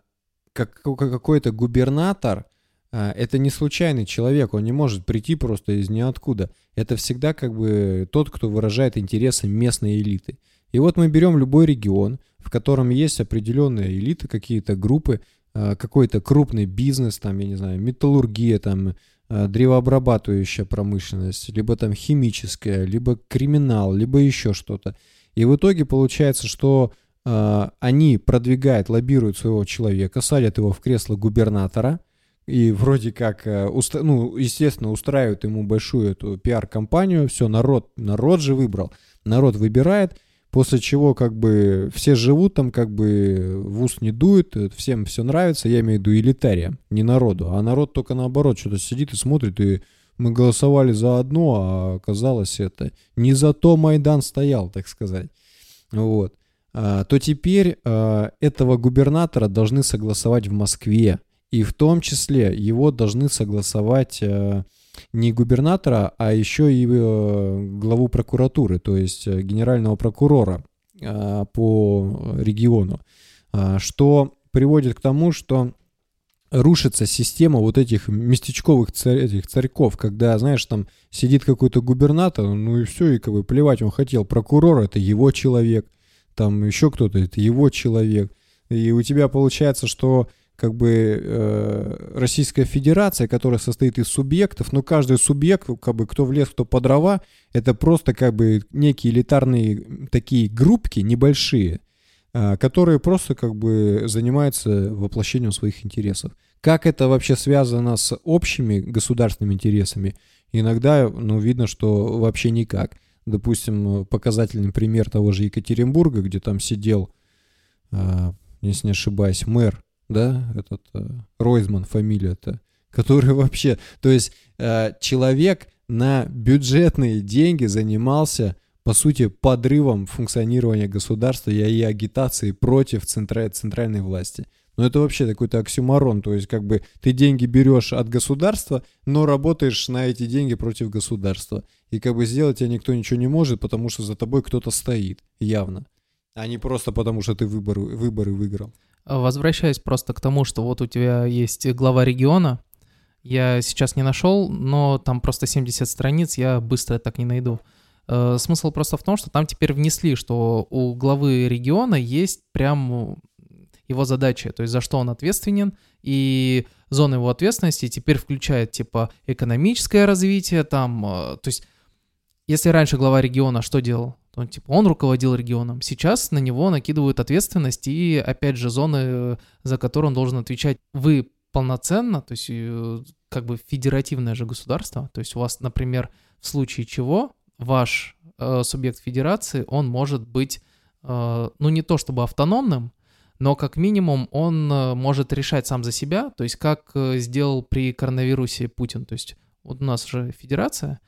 как- какой-то губернатор а, это не случайный человек, он не может прийти просто из ниоткуда. Это всегда как бы тот, кто выражает интересы местной элиты. И вот мы берем любой регион, в котором есть определенные элиты, какие-то группы, какой-то крупный бизнес, там, я не знаю, металлургия, там, древообрабатывающая промышленность, либо там химическая, либо криминал, либо еще что-то. И в итоге получается, что а, они продвигают, лоббируют своего человека, садят его в кресло губернатора, и вроде как, э, уста- ну, естественно, устраивают ему большую эту пиар-компанию, все, народ, народ же выбрал, народ выбирает, после чего как бы все живут там, как бы в ус не дует, э, всем все нравится, я имею в виду элитариям, не народу, а народ только наоборот что-то сидит и смотрит, и мы голосовали за одно, а оказалось это не за то Майдан стоял, так сказать. Вот. А, то теперь а, этого губернатора должны согласовать в Москве. И в том числе его должны согласовать э, не губернатора, а еще и э, главу прокуратуры, то есть э, генерального прокурора э, по региону. А, Что приводит к тому, что рушится система вот этих местечковых царь, этих царьков, когда, знаешь, там сидит какой-то губернатор, ну и все, и как бы плевать он хотел. Прокурор — это его человек, там еще кто-то — это его человек. И у тебя получается, что как бы э, Российская Федерация, которая состоит из субъектов, но каждый субъект, как бы кто в лес, кто по дрова, это просто как бы некие элитарные такие группки небольшие, а, которые просто как бы занимаются воплощением своих интересов. Как это вообще связано с общими государственными интересами? Иногда, ну, видно, что вообще никак. Допустим, показательный пример того же Екатеринбурга, где там сидел, а, если не ошибаюсь, мэр, да, этот а, Ройзман фамилия-то, который вообще, то есть а, человек на бюджетные деньги занимался по сути, подрывом функционирования государства и и агитации против центра- центральной власти. Но это вообще какой-то оксюмарон, то есть как бы ты деньги берешь от государства, но работаешь на эти деньги против государства. И как бы сделать тебе никто ничего не может, потому что за тобой кто-то стоит, явно. А не просто потому, что ты выборы, выборы выиграл.
Возвращаясь просто к тому, что вот у тебя есть глава региона, я сейчас не нашел, но там просто 70 страниц, я быстро так не найду. Э, Смысл просто в том, что там теперь внесли, что у главы региона есть прям его задачи, то есть за что он ответственен, и зона его ответственности теперь включает типа экономическое развитие, там, э, то есть если раньше глава региона что делал? Он, типа, он руководил регионом. Сейчас на него накидывают ответственность и, опять же, зоны, э, за которые он должен отвечать. Вы полноценно, то есть э, как бы федеративное же государство, то есть у вас, например, в случае чего ваш э, субъект федерации, он может быть, э, ну не то чтобы автономным, но как минимум он э, может решать сам за себя, то есть как сделал при коронавирусе Путин, то есть вот у нас же федерация,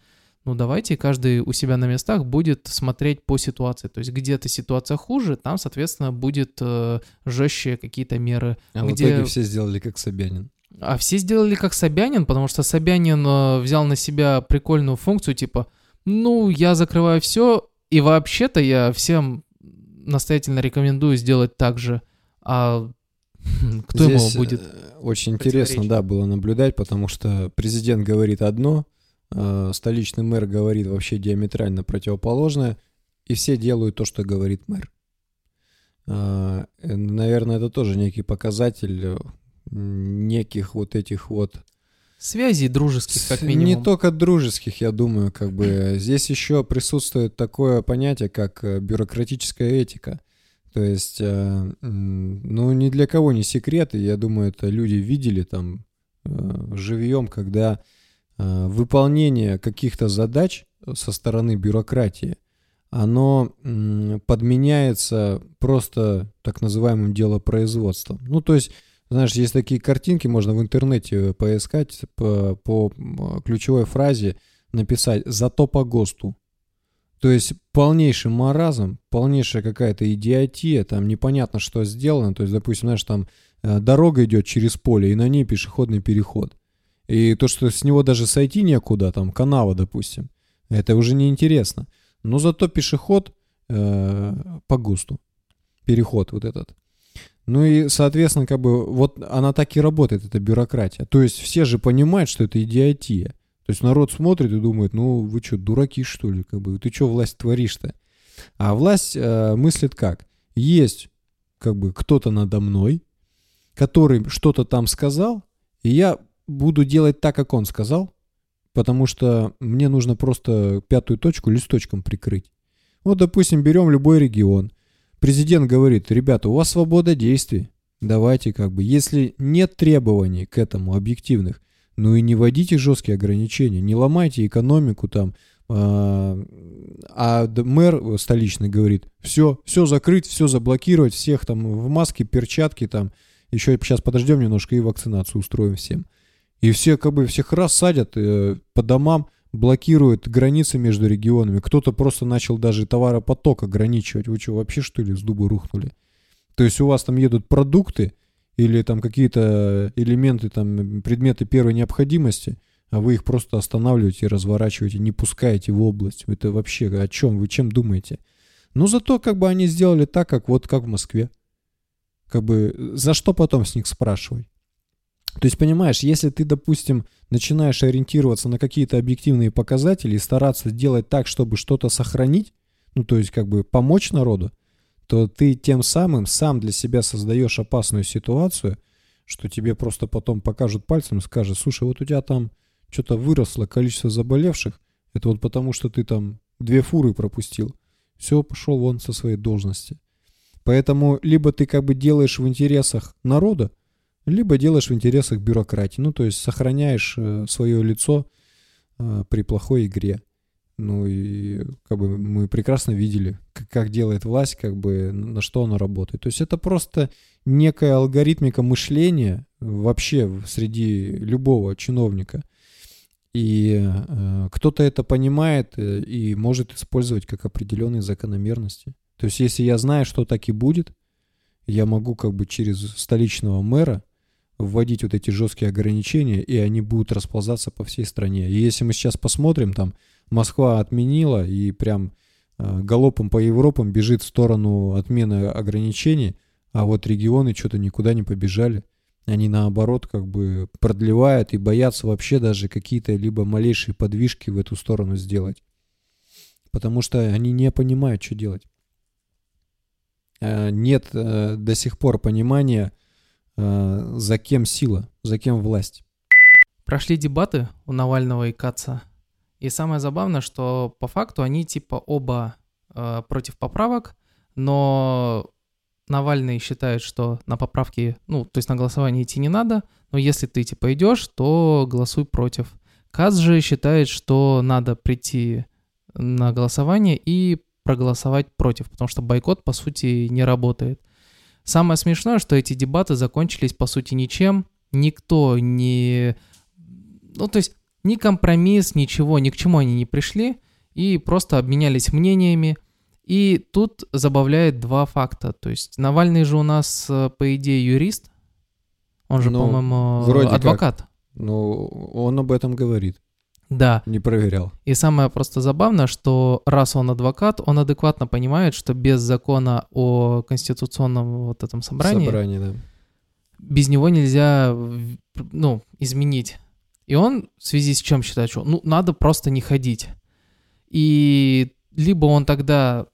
ну давайте каждый у себя на местах будет смотреть по ситуации. То есть где-то ситуация хуже, там, соответственно, будет э, жестче какие-то меры.
А
где...
в итоге все сделали как Собянин.
А все сделали как Собянин, потому что Собянин э, взял на себя прикольную функцию, типа, ну, я закрываю все, и вообще-то я всем настоятельно рекомендую сделать так же. А кто
Здесь
ему будет?
э, Очень интересно, да, было наблюдать, потому что президент говорит одно, столичный мэр говорит вообще диаметрально противоположное, и все делают то, что говорит мэр. Э, э, Наверное, это тоже некий показатель э, неких вот этих вот
Связей дружеских, как минимум.
Не только дружеских, я думаю, как бы здесь еще присутствует такое понятие, как э, бюрократическая этика. То есть, э, ну, ни для кого не секрет, и я думаю, это люди видели там э, живьем, когда э, выполнение каких-то задач со стороны бюрократии, оно подменяется просто так называемым делопроизводством. Ну, то есть, знаешь, есть такие картинки, можно в интернете поискать по, по ключевой фразе написать «зато по ГОСТу». То есть полнейший маразм, полнейшая какая-то идиотия, там непонятно, что сделано. То есть, допустим, знаешь, там э, дорога идет через поле, и на ней пешеходный переход. И то, что с него даже сойти некуда, там канава, допустим, это уже неинтересно. Но зато пешеход э, по ГОСТу, переход вот этот. Ну и, соответственно, как бы вот она так и работает, эта бюрократия. То есть все же понимают, что это идиотия. То есть народ смотрит и думает, ну вы что, дураки что ли? Как бы, ты что власть творишь-то? А власть э, мыслит как? Есть как бы кто-то надо мной, который что-то там сказал, и я буду делать так, как он сказал, потому что мне нужно просто пятую точку листочком прикрыть. Вот, допустим, берем любой регион. Президент говорит, ребята, у вас свобода действий. Давайте как бы, если нет требований к этому объективных, ну и не вводите жесткие ограничения, не ломайте экономику там. А, а мэр столичный говорит, все, все закрыть, все заблокировать, всех там в маске, перчатки там, еще сейчас подождем немножко и вакцинацию устроим всем. И все как бы всех раз садят э, по домам, блокируют границы между регионами. Кто-то просто начал даже товаропоток ограничивать. Вы что, вообще что ли с дуба рухнули? То есть у вас там едут продукты или там какие-то элементы, там предметы первой необходимости, а вы их просто останавливаете разворачиваете, не пускаете в область. Это вообще о чем? Вы чем думаете? Но зато как бы они сделали так, как вот как в Москве. Как бы за что потом с них спрашивай? То есть, понимаешь, если ты, допустим, начинаешь ориентироваться на какие-то объективные показатели и стараться делать так, чтобы что-то сохранить, ну, то есть, как бы помочь народу, то ты тем самым сам для себя создаешь опасную ситуацию, что тебе просто потом покажут пальцем и скажут, слушай, вот у тебя там что-то выросло количество заболевших, это вот потому, что ты там две фуры пропустил. Все, пошел вон со своей должности. Поэтому либо ты как бы делаешь в интересах народа, либо делаешь в интересах бюрократии. Ну, то есть сохраняешь э, свое лицо э, при плохой игре. Ну и как бы мы прекрасно видели, как делает власть, как бы на что она работает. То есть это просто некая алгоритмика мышления вообще среди любого чиновника. И э, кто-то это понимает э, и может использовать как определенные закономерности. То есть если я знаю, что так и будет, я могу как бы через столичного мэра вводить вот эти жесткие ограничения, и они будут расползаться по всей стране. И если мы сейчас посмотрим, там Москва отменила и прям э, галопом по Европам бежит в сторону отмены ограничений, а вот регионы что-то никуда не побежали. Они наоборот как бы продлевают и боятся вообще даже какие-то либо малейшие подвижки в эту сторону сделать. Потому что они не понимают, что делать. Э, Нет э, до сих пор понимания, за кем сила, за кем власть.
Прошли дебаты у Навального и Каца. И самое забавное, что по факту они типа оба э, против поправок, но Навальный считает, что на поправки, ну, то есть на голосование идти не надо, но если ты типа идешь, то голосуй против. Каз же считает, что надо прийти на голосование и проголосовать против, потому что бойкот, по сути, не работает. Самое смешное, что эти дебаты закончились, по сути, ничем. Никто не... Ну, то есть, ни компромисс, ничего, ни к чему они не пришли, и просто обменялись мнениями. И тут забавляет два факта. То есть, Навальный же у нас, э, по идее, юрист. Он же,
Ну,
по-моему,
вроде как.
адвокат.
Ну, он об этом говорит.
Да.
Не проверял.
И самое просто забавное, что раз он адвокат, он адекватно понимает, что без закона о конституционном вот этом собрании,
Собрание, да.
без него нельзя, ну, изменить. И он в связи с чем считает, что, ну, надо просто не ходить. И либо он тогда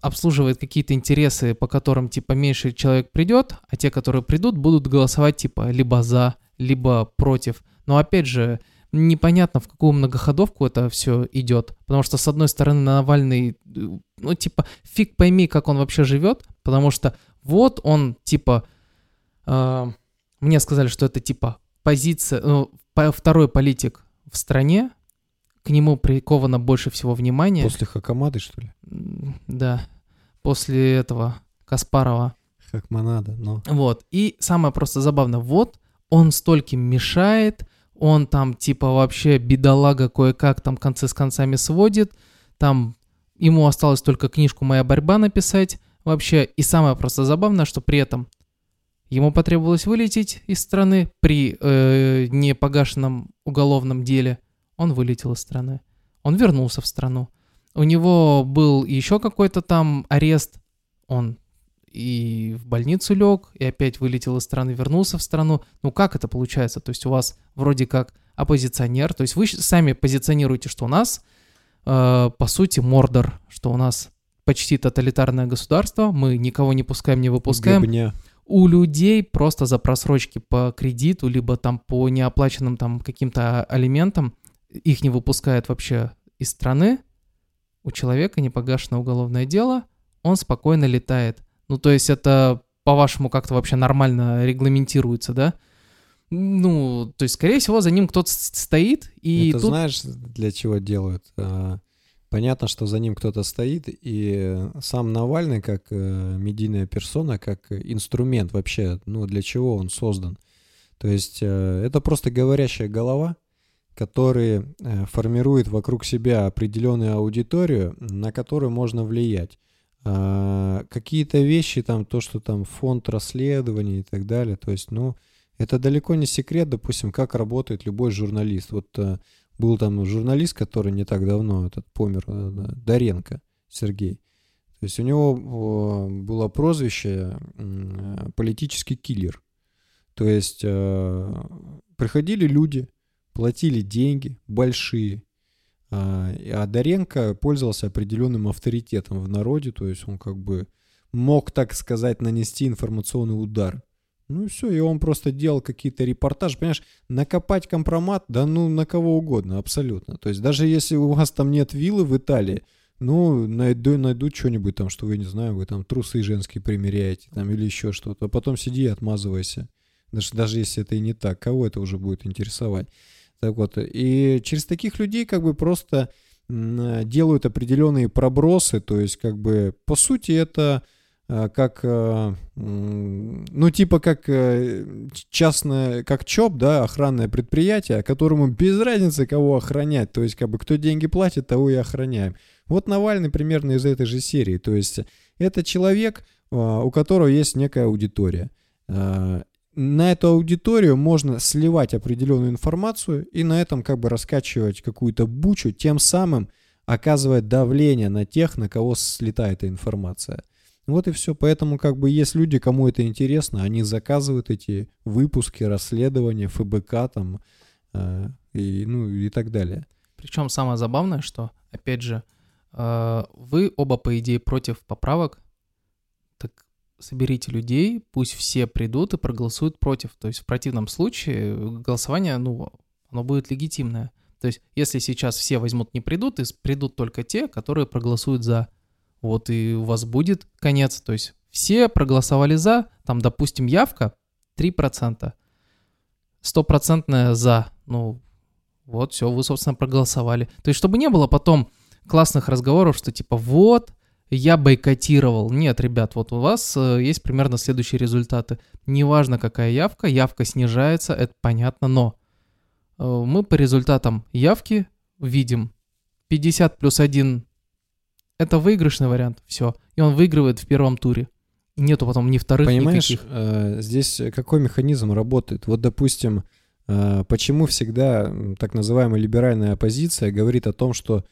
обслуживает какие-то интересы, по которым, типа, меньше человек придет, а те, которые придут, будут голосовать, типа, либо за, либо против. Но, опять же, непонятно, в какую многоходовку это все идет. Потому что, с одной стороны, Навальный, ну, типа, фиг пойми, как он вообще живет, потому что вот он, типа, э, мне сказали, что это, типа, позиция, ну, второй политик в стране, к нему приковано больше всего внимания.
После Хакамады, что ли?
Да, после этого Каспарова.
Хакманада, но...
Вот. И самое просто забавно, вот он стольким мешает, он там типа вообще бедолага кое-как там концы с концами сводит, там ему осталось только книжку «Моя борьба» написать вообще. И самое просто забавное, что при этом ему потребовалось вылететь из страны при э, непогашенном уголовном деле. Он вылетел из страны. Он вернулся в страну. У него был еще какой-то там арест. Он и в больницу лег, и опять вылетел из страны, вернулся в страну. Ну как это получается? То есть у вас вроде как оппозиционер, то есть вы сами позиционируете, что у нас, э, по сути, Мордор, что у нас почти тоталитарное государство, мы никого не пускаем, не выпускаем.
Гобня.
У людей просто за просрочки по кредиту, либо там по неоплаченным там каким-то алиментам, их не выпускают вообще из страны, у человека непогашенное уголовное дело, он спокойно летает. Ну, то есть это, по-вашему, как-то вообще нормально регламентируется, да? Ну, то есть, скорее всего, за ним кто-то стоит, и
Это
тут...
знаешь, для чего делают? А, Понятно, что за ним кто-то стоит, и сам Навальный как э, медийная персона, как инструмент вообще, ну, для чего он создан. То есть э, это просто говорящая голова, который э, формирует вокруг себя определенную аудиторию, на которую можно влиять. А, Какие-то вещи, там, то, что там фонд расследований и так далее, то есть, ну, это далеко не секрет, допустим, как работает любой журналист. Вот э, был там журналист, который не так давно этот помер, э, Доренко Сергей. То есть у него было прозвище политический киллер. То есть э, приходили люди, платили деньги большие, а, Доренко пользовался определенным авторитетом в народе, то есть он как бы мог, так сказать, нанести информационный удар. Ну и все, и он просто делал какие-то репортажи, понимаешь, накопать компромат, да ну на кого угодно, абсолютно. То есть даже если у вас там нет виллы в Италии, ну, найду, найдут что-нибудь там, что вы, не знаю, вы там трусы женские примеряете там или еще что-то, а потом сиди и отмазывайся. Даже, даже если это и не так, кого это уже будет интересовать. Так вот, и через таких людей как бы просто делают определенные пробросы, то есть как бы по сути это э, как, э, ну типа как э, частное, как ЧОП, да, охранное предприятие, которому без разницы кого охранять, то есть как бы кто деньги платит, того и охраняем. Вот Навальный примерно из этой же серии, то есть это человек, у которого есть некая аудитория. На эту аудиторию можно сливать определенную информацию и на этом как бы раскачивать какую-то бучу, тем самым оказывая давление на тех, на кого слетает эта информация. Вот и все. Поэтому как бы есть люди, кому это интересно, они заказывают эти выпуски, расследования, ФБК там э, и, ну, и так далее.
Причем самое забавное, что, опять же, э, вы оба, по идее, против поправок, соберите людей, пусть все придут и проголосуют против. То есть в противном случае голосование, ну, оно будет легитимное. То есть если сейчас все возьмут, не придут, и придут только те, которые проголосуют за. Вот и у вас будет конец, то есть все проголосовали за, там, допустим, явка 3%. Стопроцентная за. Ну, вот, все, вы, собственно, проголосовали. То есть, чтобы не было потом классных разговоров, что типа, вот, я бойкотировал. Нет, ребят, вот у вас э, есть примерно следующие результаты. Неважно, какая явка, явка снижается, это понятно, но э, мы по результатам явки видим 50 плюс 1 это выигрышный вариант, все. И он выигрывает в первом туре. Нету потом ни вторых,
Понимаешь,
никаких.
э, здесь какой механизм работает? Вот, допустим, почему всегда так называемая либеральная оппозиция говорит о том, что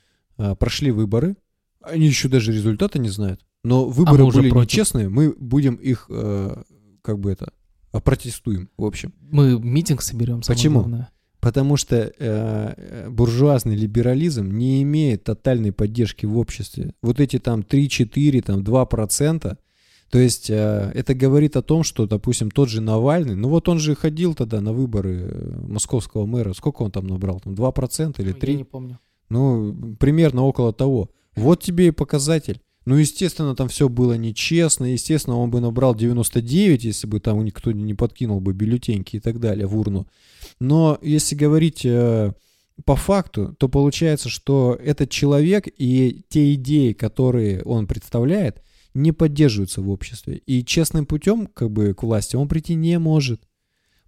прошли выборы, они еще даже результата не знают, но выборы
А
были
против.
нечестные, мы будем их, э, как бы это, опротестуем, в общем.
Мы митинг соберем, самое
Почему?
главное.
Потому что э, э, буржуазный либерализм не имеет тотальной поддержки в обществе. Вот эти там 3-4, там 2%, то есть э, это говорит о том, что, допустим, тот же Навальный, ну вот он же ходил тогда на выборы э, московского мэра, сколько он там набрал, там 2% или
Ну,
3%?
Я не помню.
Ну, примерно около того. Вот тебе и показатель. Ну, естественно, там все было нечестно. Естественно, он бы набрал 99, если бы там никто не подкинул бы бюллетеньки и так далее в урну. Но если говорить э, по факту, то получается, что этот человек и те идеи, которые он представляет, не поддерживаются в обществе. И честным путем как бы, к власти он прийти не может.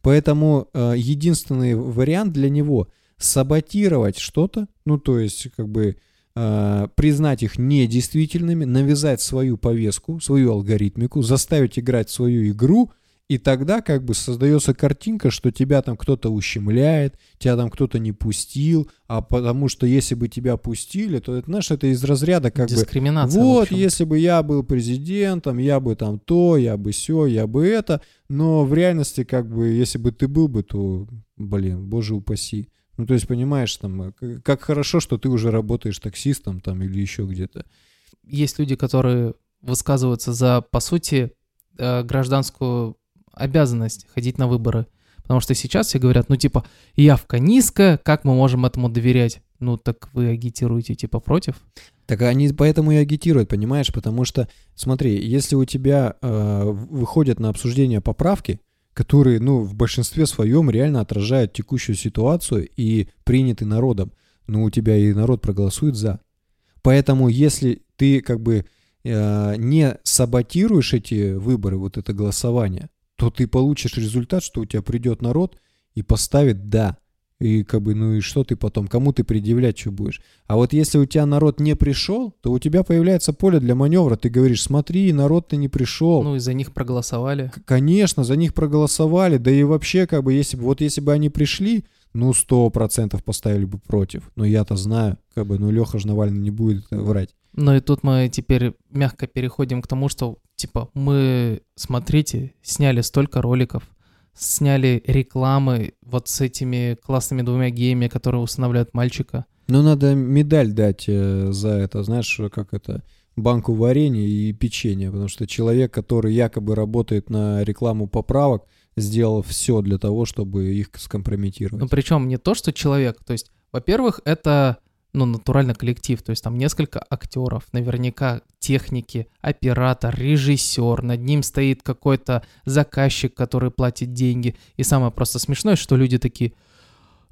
Поэтому э, единственный вариант для него саботировать что-то, ну то есть как бы признать их недействительными, навязать свою повестку, свою алгоритмику, заставить играть свою игру, и тогда как бы создается картинка, что тебя там кто-то ущемляет, тебя там кто-то не пустил, а потому что если бы тебя пустили, то это, знаешь, это из разряда как бы
Дискриминация. в
вот, если бы я был президентом, я бы там то, я бы все, я бы это. Но в реальности, как бы, если бы ты был бы, то, блин, боже упаси. Ну, то есть, понимаешь, там, э, как хорошо, что ты уже работаешь таксистом там или еще где-то.
Есть люди, которые высказываются за, по сути, э, гражданскую обязанность ходить на выборы. Потому что сейчас все говорят, ну типа, явка низкая, как мы можем этому доверять? Ну так вы агитируете типа против?
Так они поэтому и агитируют, понимаешь? Потому что, смотри, если у тебя э, выходят на обсуждение поправки, которые, ну, в большинстве своем реально отражают текущую ситуацию и приняты народом, ну, у тебя и народ проголосует за. Поэтому, если ты как бы э, не саботируешь эти выборы, вот это голосование, то ты получишь результат, что у тебя придет народ и поставит «да». И как бы, ну и что ты потом, кому ты предъявлять что будешь? А вот если у тебя народ не пришел, то у тебя появляется поле для маневра. Ты говоришь, смотри, народ-то не пришел.
Ну и за них проголосовали.
К- Конечно, за них проголосовали, да и вообще, как бы, если бы, вот если бы они пришли, ну, сто процентов поставили бы против. Но я-то знаю, как бы, ну, Леха же Навальный не будет врать.
Ну и тут мы теперь мягко переходим к тому, что типа мы, смотрите, сняли столько роликов, сняли рекламы вот с этими классными двумя геями, которые усыновляют мальчика.
Ну, надо медаль дать э, за это, знаешь, как это, банку варенья и печенья, потому что человек, который якобы работает на рекламу поправок, сделал все для того, чтобы их скомпрометировать.
Ну, причем не то, что человек. То есть, во-первых, это ну, натурально коллектив. То есть там несколько актеров, наверняка техники, оператор, режиссер. Над ним стоит какой-то заказчик, который платит деньги. И самое просто смешное, что люди такие,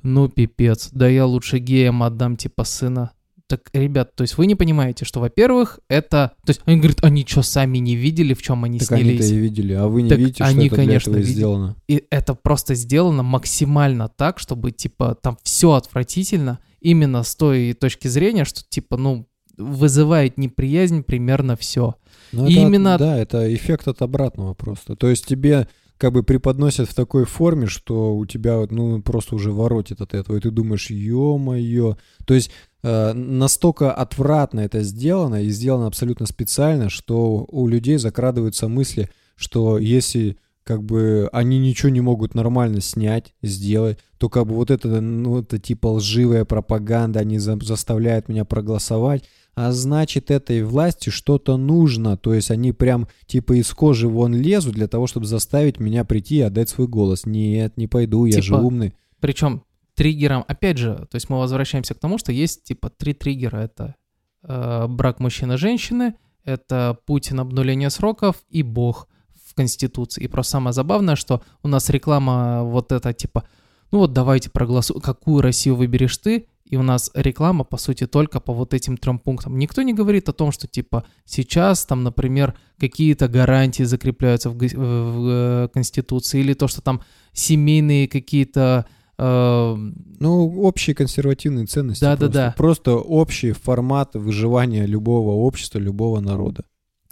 ну, пипец, да я лучше геям отдам типа сына. Так, ребят, то есть вы не понимаете, что, во-первых, это... То есть они говорят, они что, сами не видели, в чем они
так они-то
снялись?
и видели, а вы не
Так
видите, что
они,
это для
конечно,
этого и
видели.
сделано.
И это просто сделано максимально так, чтобы, типа, там все отвратительно, именно с той точки зрения, что, типа, ну, вызывает неприязнь примерно все.
Ну,
И
это
именно-
Да, это эффект от обратного просто. То есть тебе как бы преподносят в такой форме, что у тебя ну просто уже воротит от этого, и ты думаешь, ё-моё. То есть э, настолько отвратно это сделано и сделано абсолютно специально, что у людей закрадываются мысли, что если как бы они ничего не могут нормально снять, сделать, то как бы вот это, ну, это типа лживая пропаганда, они за- заставляют меня проголосовать, а значит этой власти что-то нужно, то есть они прям типа из кожи вон лезут для того, чтобы заставить меня прийти и отдать свой голос. Нет, не пойду, я же
Типа-
умный.
Причем триггером, опять же, то есть мы возвращаемся к тому, что есть, типа, три триггера. Это э, брак мужчины-женщины, Это Путин обнуление сроков и Бог в Конституции. И просто самое забавное, что у нас реклама вот эта типа, ну вот давайте проголосуем, какую Россию выберешь ты, и у нас реклама, по сути, только по вот этим трем пунктам. Никто не говорит о том, что, типа, сейчас там, например, какие-то гарантии закрепляются в, в, в э, Конституции, или то, что там семейные какие-то... Э...
Ну, общие консервативные ценности.
Да-да-да.
Просто, просто общий формат выживания любого общества, любого народа.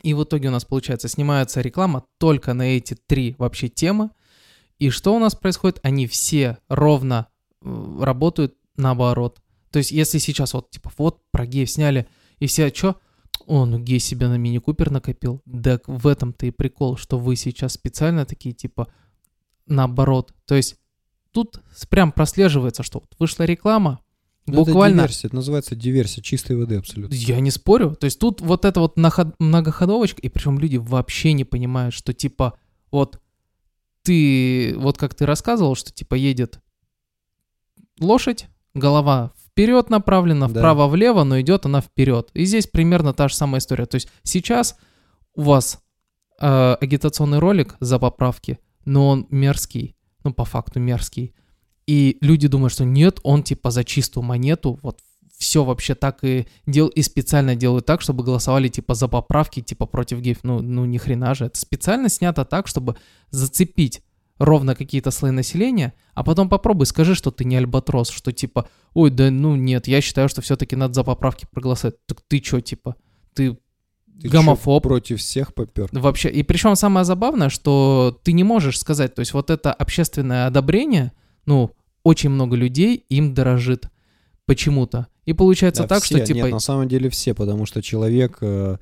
И в итоге у нас, получается, снимается реклама только на эти три вообще темы. И что у нас происходит? Они все ровно э, работают наоборот. То есть, если сейчас вот, типа, вот, про геев сняли, и все, а что? О, ну гей себя на мини-купер накопил. Да в этом-то и прикол, что вы сейчас специально такие, типа, наоборот. То есть, тут прям прослеживается, что вот вышла реклама,
буквально... Это диверсия, это называется диверсия чистой воды абсолютно.
Я не спорю. То есть тут вот эта вот многоходовочка, и причем люди вообще не понимают, что типа вот ты, вот как ты рассказывал, что типа едет лошадь, голова вперед направлена, да. вправо-влево, но идет она вперед. И здесь примерно та же самая история. То есть сейчас у вас э, агитационный ролик за поправки, но он мерзкий, ну по факту мерзкий. И люди думают, что нет, он типа за чистую монету, вот все вообще так и дел и специально делают так, чтобы голосовали типа за поправки, типа против геев. Ну, ну ни хрена же. Это специально снято так, чтобы зацепить ровно какие-то слои населения, а потом попробуй, скажи, что ты не альбатрос, что типа, ой, да ну нет, я считаю, что все-таки надо за поправки проголосовать. Так ты что, типа, ты, ты гомофоб.
Чё, против всех попер.
Вообще, и причем самое забавное, что ты не можешь сказать, то есть вот это общественное одобрение, ну, очень много людей им дорожит почему-то. И получается да, так,
все.
что типа...
Нет, на самом деле все, потому что человек э,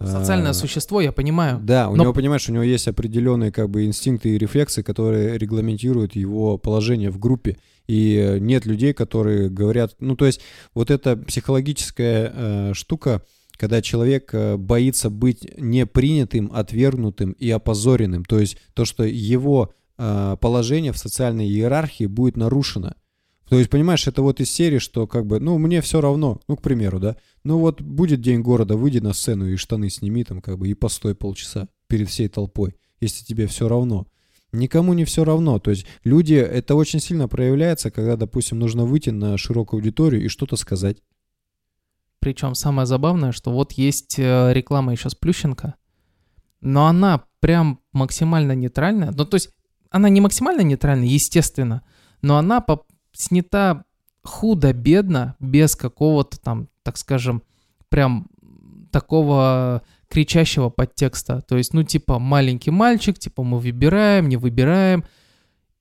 Социальное а, существо, я понимаю.
Да, у но... него, понимаешь, у него есть определенные как бы инстинкты и рефлексы, которые регламентируют его положение в группе. И нет людей, которые говорят, ну то есть вот эта психологическая э, штука, когда человек э, боится быть непринятым, отвергнутым и опозоренным, то есть то, что его э, положение в социальной иерархии будет нарушено. То есть, понимаешь, это вот из серии, что как бы, ну, мне все равно, ну, к примеру, да, ну вот будет день города, выйди на сцену и штаны сними там как бы и постой полчаса перед всей толпой, если тебе все равно. Никому не все равно. То есть люди, это очень сильно проявляется, когда, допустим, нужно выйти на широкую аудиторию и что-то сказать.
Причем самое забавное, что вот есть э, реклама еще с Плющенко, но она прям максимально нейтральная. Ну, то есть она не максимально нейтральная, естественно, но она по снята худо-бедно, без какого-то там, так скажем, прям такого кричащего подтекста. То есть, ну, типа, маленький мальчик, типа, мы выбираем, не выбираем.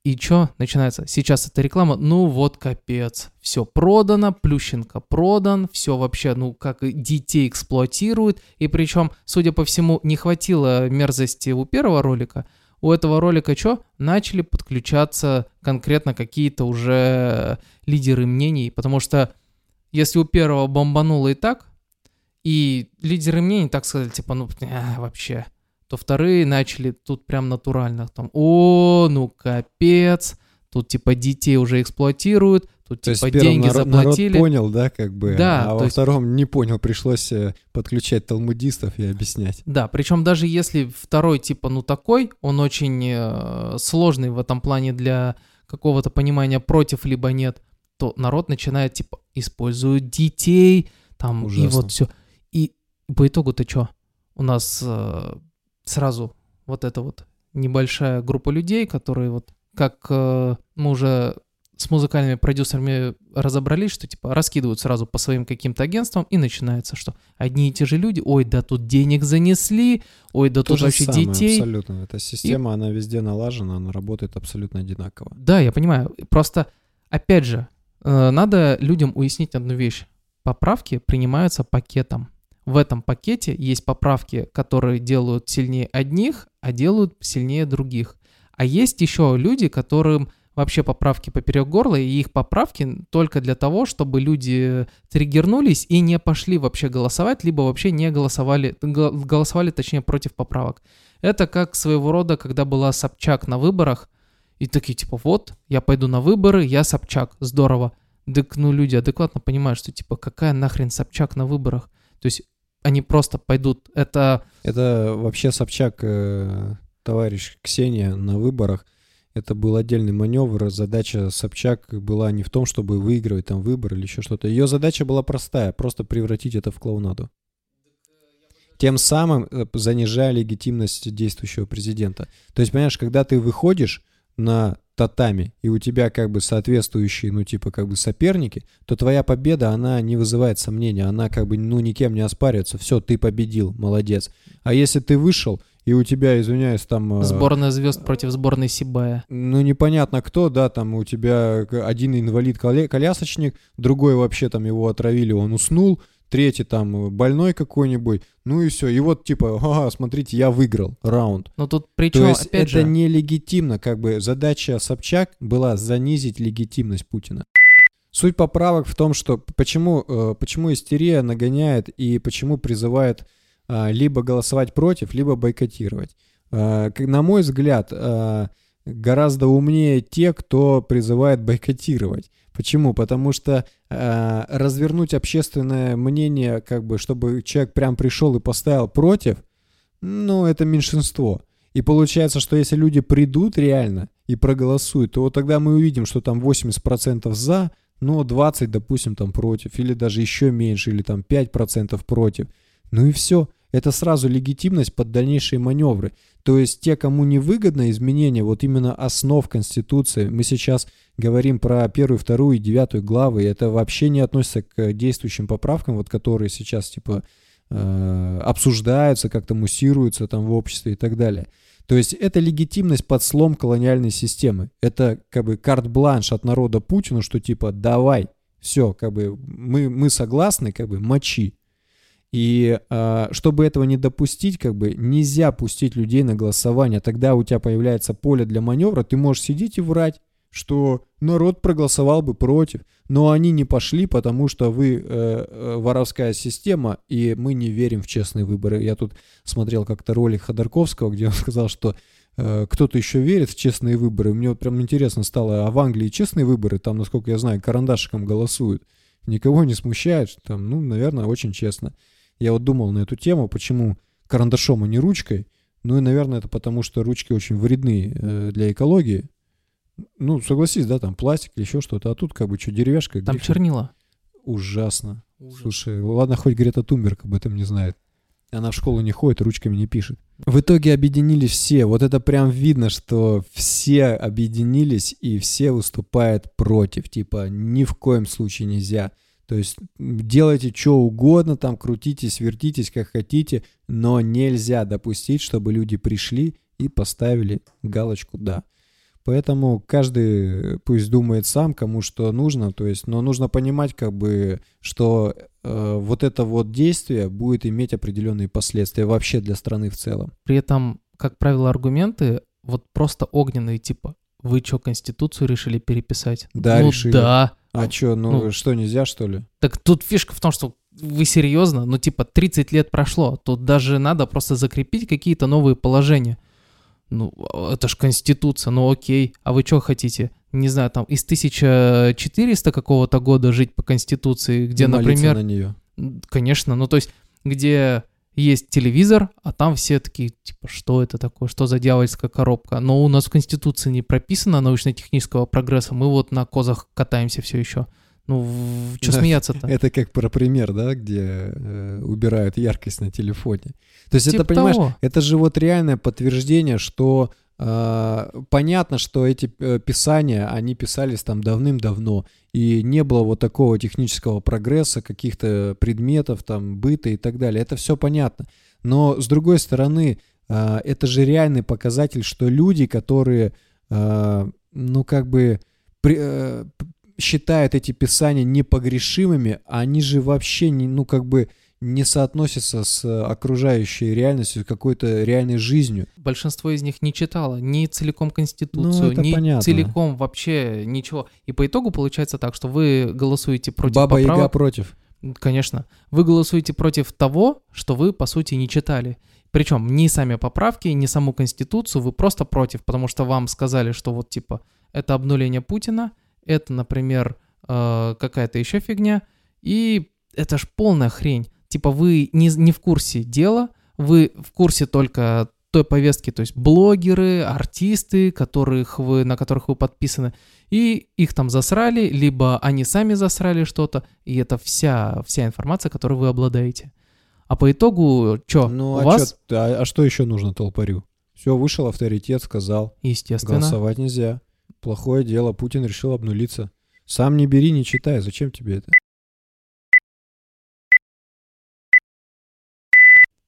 И что начинается? Сейчас эта реклама, ну вот капец, все продано, Плющенко продан, все вообще, ну как детей эксплуатируют. И причем, судя по всему, не хватило мерзости у первого ролика, у этого ролика что? Начали подключаться конкретно какие-то уже лидеры мнений, потому что если у первого бомбануло и так, и лидеры мнений так сказали, типа, ну, а, вообще, то вторые начали тут прям натурально, там, о, ну, капец, тут, типа, детей уже эксплуатируют, Тут то типа есть деньги народ, заплатили.
Народ понял, да, как бы.
Да.
А во есть... втором не понял, пришлось э, подключать талмудистов и объяснять.
Да, причем даже если второй типа ну такой, он очень э, сложный в этом плане для какого-то понимания против либо нет, то народ начинает типа используют детей там Ужасно. и вот все. И по итогу-то что? У нас э, сразу вот эта вот небольшая группа людей, которые вот как э, мы уже с музыкальными продюсерами разобрались, что типа раскидывают сразу по своим каким-то агентствам и начинается, что одни и те же люди, ой, да тут денег занесли, ой, да То тут вообще самое, детей.
Абсолютно, эта система, и... она везде налажена, она работает абсолютно одинаково.
Да, я понимаю, просто, опять же, э, надо людям уяснить одну вещь. Поправки принимаются пакетом. В этом пакете есть поправки, которые делают сильнее одних, а делают сильнее других. А есть еще люди, которым вообще поправки поперек горла, и их поправки только для того, чтобы люди триггернулись и не пошли вообще голосовать, либо вообще не голосовали, голосовали точнее против поправок. Это как своего рода, когда была Собчак на выборах, и такие типа, вот, я пойду на выборы, я Собчак, здорово. Так, ну, люди адекватно понимают, что типа, какая нахрен Собчак на выборах? То есть они просто пойдут. Это...
Это вообще Собчак, э, товарищ Ксения на выборах, это был отдельный маневр. Задача Собчак была не в том, чтобы выигрывать там выборы или еще что-то. Ее задача была простая, просто превратить это в клоунаду. Тем самым э, занижая легитимность действующего президента. То есть, понимаешь, когда ты выходишь на татами, и у тебя как бы соответствующие, ну, типа, как бы соперники, то твоя победа, она не вызывает сомнения, она как бы, ну, никем не оспаривается. Все, ты победил, молодец. А если ты вышел, и у тебя, извиняюсь, там... э,
сборная звезд против сборной Сибая.
ну, непонятно кто, да, там у тебя один инвалид-колясочник, другой вообще там его отравили, он уснул, третий там больной какой-нибудь, ну и все. И вот типа, ага, смотрите, я выиграл раунд.
Но тут причем,
То есть
опять
это
же,
нелегитимно, как бы задача Собчак была занизить легитимность Путина. Суть поправок в том, что почему, э, почему истерия нагоняет и почему призывает либо голосовать против, либо бойкотировать. А, На мой взгляд, а, гораздо умнее те, кто призывает бойкотировать. Почему? Потому что а, развернуть общественное мнение, как бы, чтобы человек прям пришел и поставил против, ну, это меньшинство. И получается, что если люди придут реально и проголосуют, то вот тогда мы увидим, что там 80% за, но 20, допустим, там против, или даже еще меньше, или там 5% против. Ну и все. Это сразу легитимность под дальнейшие маневры. То есть те, кому не выгодно изменение вот именно основ Конституции, мы сейчас говорим про первую, вторую и девятую главы, и это вообще не относится к действующим поправкам, вот которые сейчас типа э, обсуждаются, как-то муссируются там в обществе и так далее. То есть это легитимность под слом колониальной системы. Это как бы карт-бланш от народа Путину, что типа давай, все, как бы мы, мы согласны, как бы мочи. И а, чтобы этого не допустить, как бы нельзя пустить людей на голосование. Тогда у тебя появляется поле для маневра, ты можешь сидеть и врать, что народ проголосовал бы против. Но они не пошли, потому что вы э, э, воровская система, и мы не верим в честные выборы. Я тут смотрел как-то ролик Ходорковского, где он сказал, что э, кто-то еще верит в честные выборы. Мне вот прям интересно стало, а в Англии честные выборы, там, насколько я знаю, карандашиком голосуют. Никого не смущает, там, ну, наверное, очень честно. Я вот думал на эту тему, почему карандашом, а не ручкой. Ну и, наверное, это потому, что ручки очень вредны э, для экологии. Ну, согласись, да, там пластик или еще что-то, а тут как бы что, деревяшка?
там
грифель.
чернила.
Ужасно. Слушай, ладно, хоть Грета Тумберг об этом не знает. Она в школу не ходит, ручками не пишет. В итоге объединились все. Вот это прям видно, что все объединились и все выступают против. Типа, ни в коем случае нельзя. То есть делайте что угодно, там крутитесь, вертитесь, как хотите, но нельзя допустить, чтобы люди пришли и поставили галочку «да». Поэтому каждый пусть думает сам, кому что нужно, то есть, но нужно понимать, как бы, что э, вот это вот действие будет иметь определенные последствия вообще для страны в целом.
При этом, как правило, аргументы вот просто огненные, типа, вы что, Конституцию решили переписать?
Да,
ну,
решили.
да.
А чё, ну,
ну.
что, нельзя, что ли?
Так тут фишка в том, что вы серьезно? Ну, типа, 30 лет прошло. Тут даже надо просто закрепить какие-то новые положения. Ну, это ж Конституция, ну окей. А вы что хотите? Не знаю, там из 1400 какого-то года жить по Конституции, где,
Молиться
например,
на нее.
Конечно, ну то есть, где есть телевизор, а там все такие, типа, что это такое, что за дьявольская коробка. Но у нас в Конституции не прописано научно-технического прогресса, мы вот на козах катаемся все еще. Ну, что
Да,
смеяться-то?
Это как про пример, да, где э, убирают яркость на телефоне. То есть это,
Типа
понимаешь,
того.
это же вот реальное подтверждение, что понятно, что эти э, писания, они писались там давным-давно, и не было вот такого технического прогресса, каких-то предметов, там, быта и так далее. Это все понятно. Но, с другой стороны, э, это же реальный показатель, что люди, которые, э, ну, как бы, э, считают эти писания непогрешимыми, они же вообще, не, ну, как бы, не соотносятся с э, окружающей реальностью, какой-то реальной жизнью.
Большинство из них не читало ни целиком Конституцию,
Ну,
ни
понятно.
целиком вообще ничего. И по итогу получается так, что вы голосуете против
Баба Яга
поправок.
против.
Конечно. Вы голосуете против того, что вы, по сути, не читали. Причем ни сами поправки, ни саму Конституцию, вы просто против, потому что вам сказали, что вот типа это обнуление Путина, это, например, э, какая-то еще фигня, и это ж полная хрень. Типа вы не, не в курсе дела, вы в курсе только той повестки, то есть блогеры, артисты, которых вы, на которых вы подписаны, и их там засрали, либо они сами засрали что-то, и это вся, вся информация, которой вы обладаете. А по итогу, что,
Ну,
у
а,
вас,
чё- а, а что еще нужно толпарю? Все, вышел авторитет, сказал,
естественно,
голосовать нельзя. Плохое дело, Путин решил обнулиться. Сам не бери, не читай, зачем тебе это?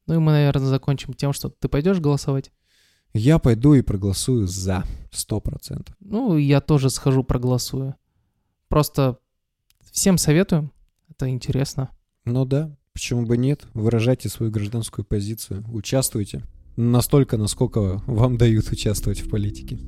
Ну и мы, наверное, закончим тем, что ты пойдешь голосовать.
Я пойду и проголосую за, сто процентов.
Ну, я тоже схожу, проголосую. Просто всем советую, это интересно.
Ну да, почему бы нет? Выражайте свою гражданскую позицию, участвуйте. Настолько, насколько вам дают участвовать в политике.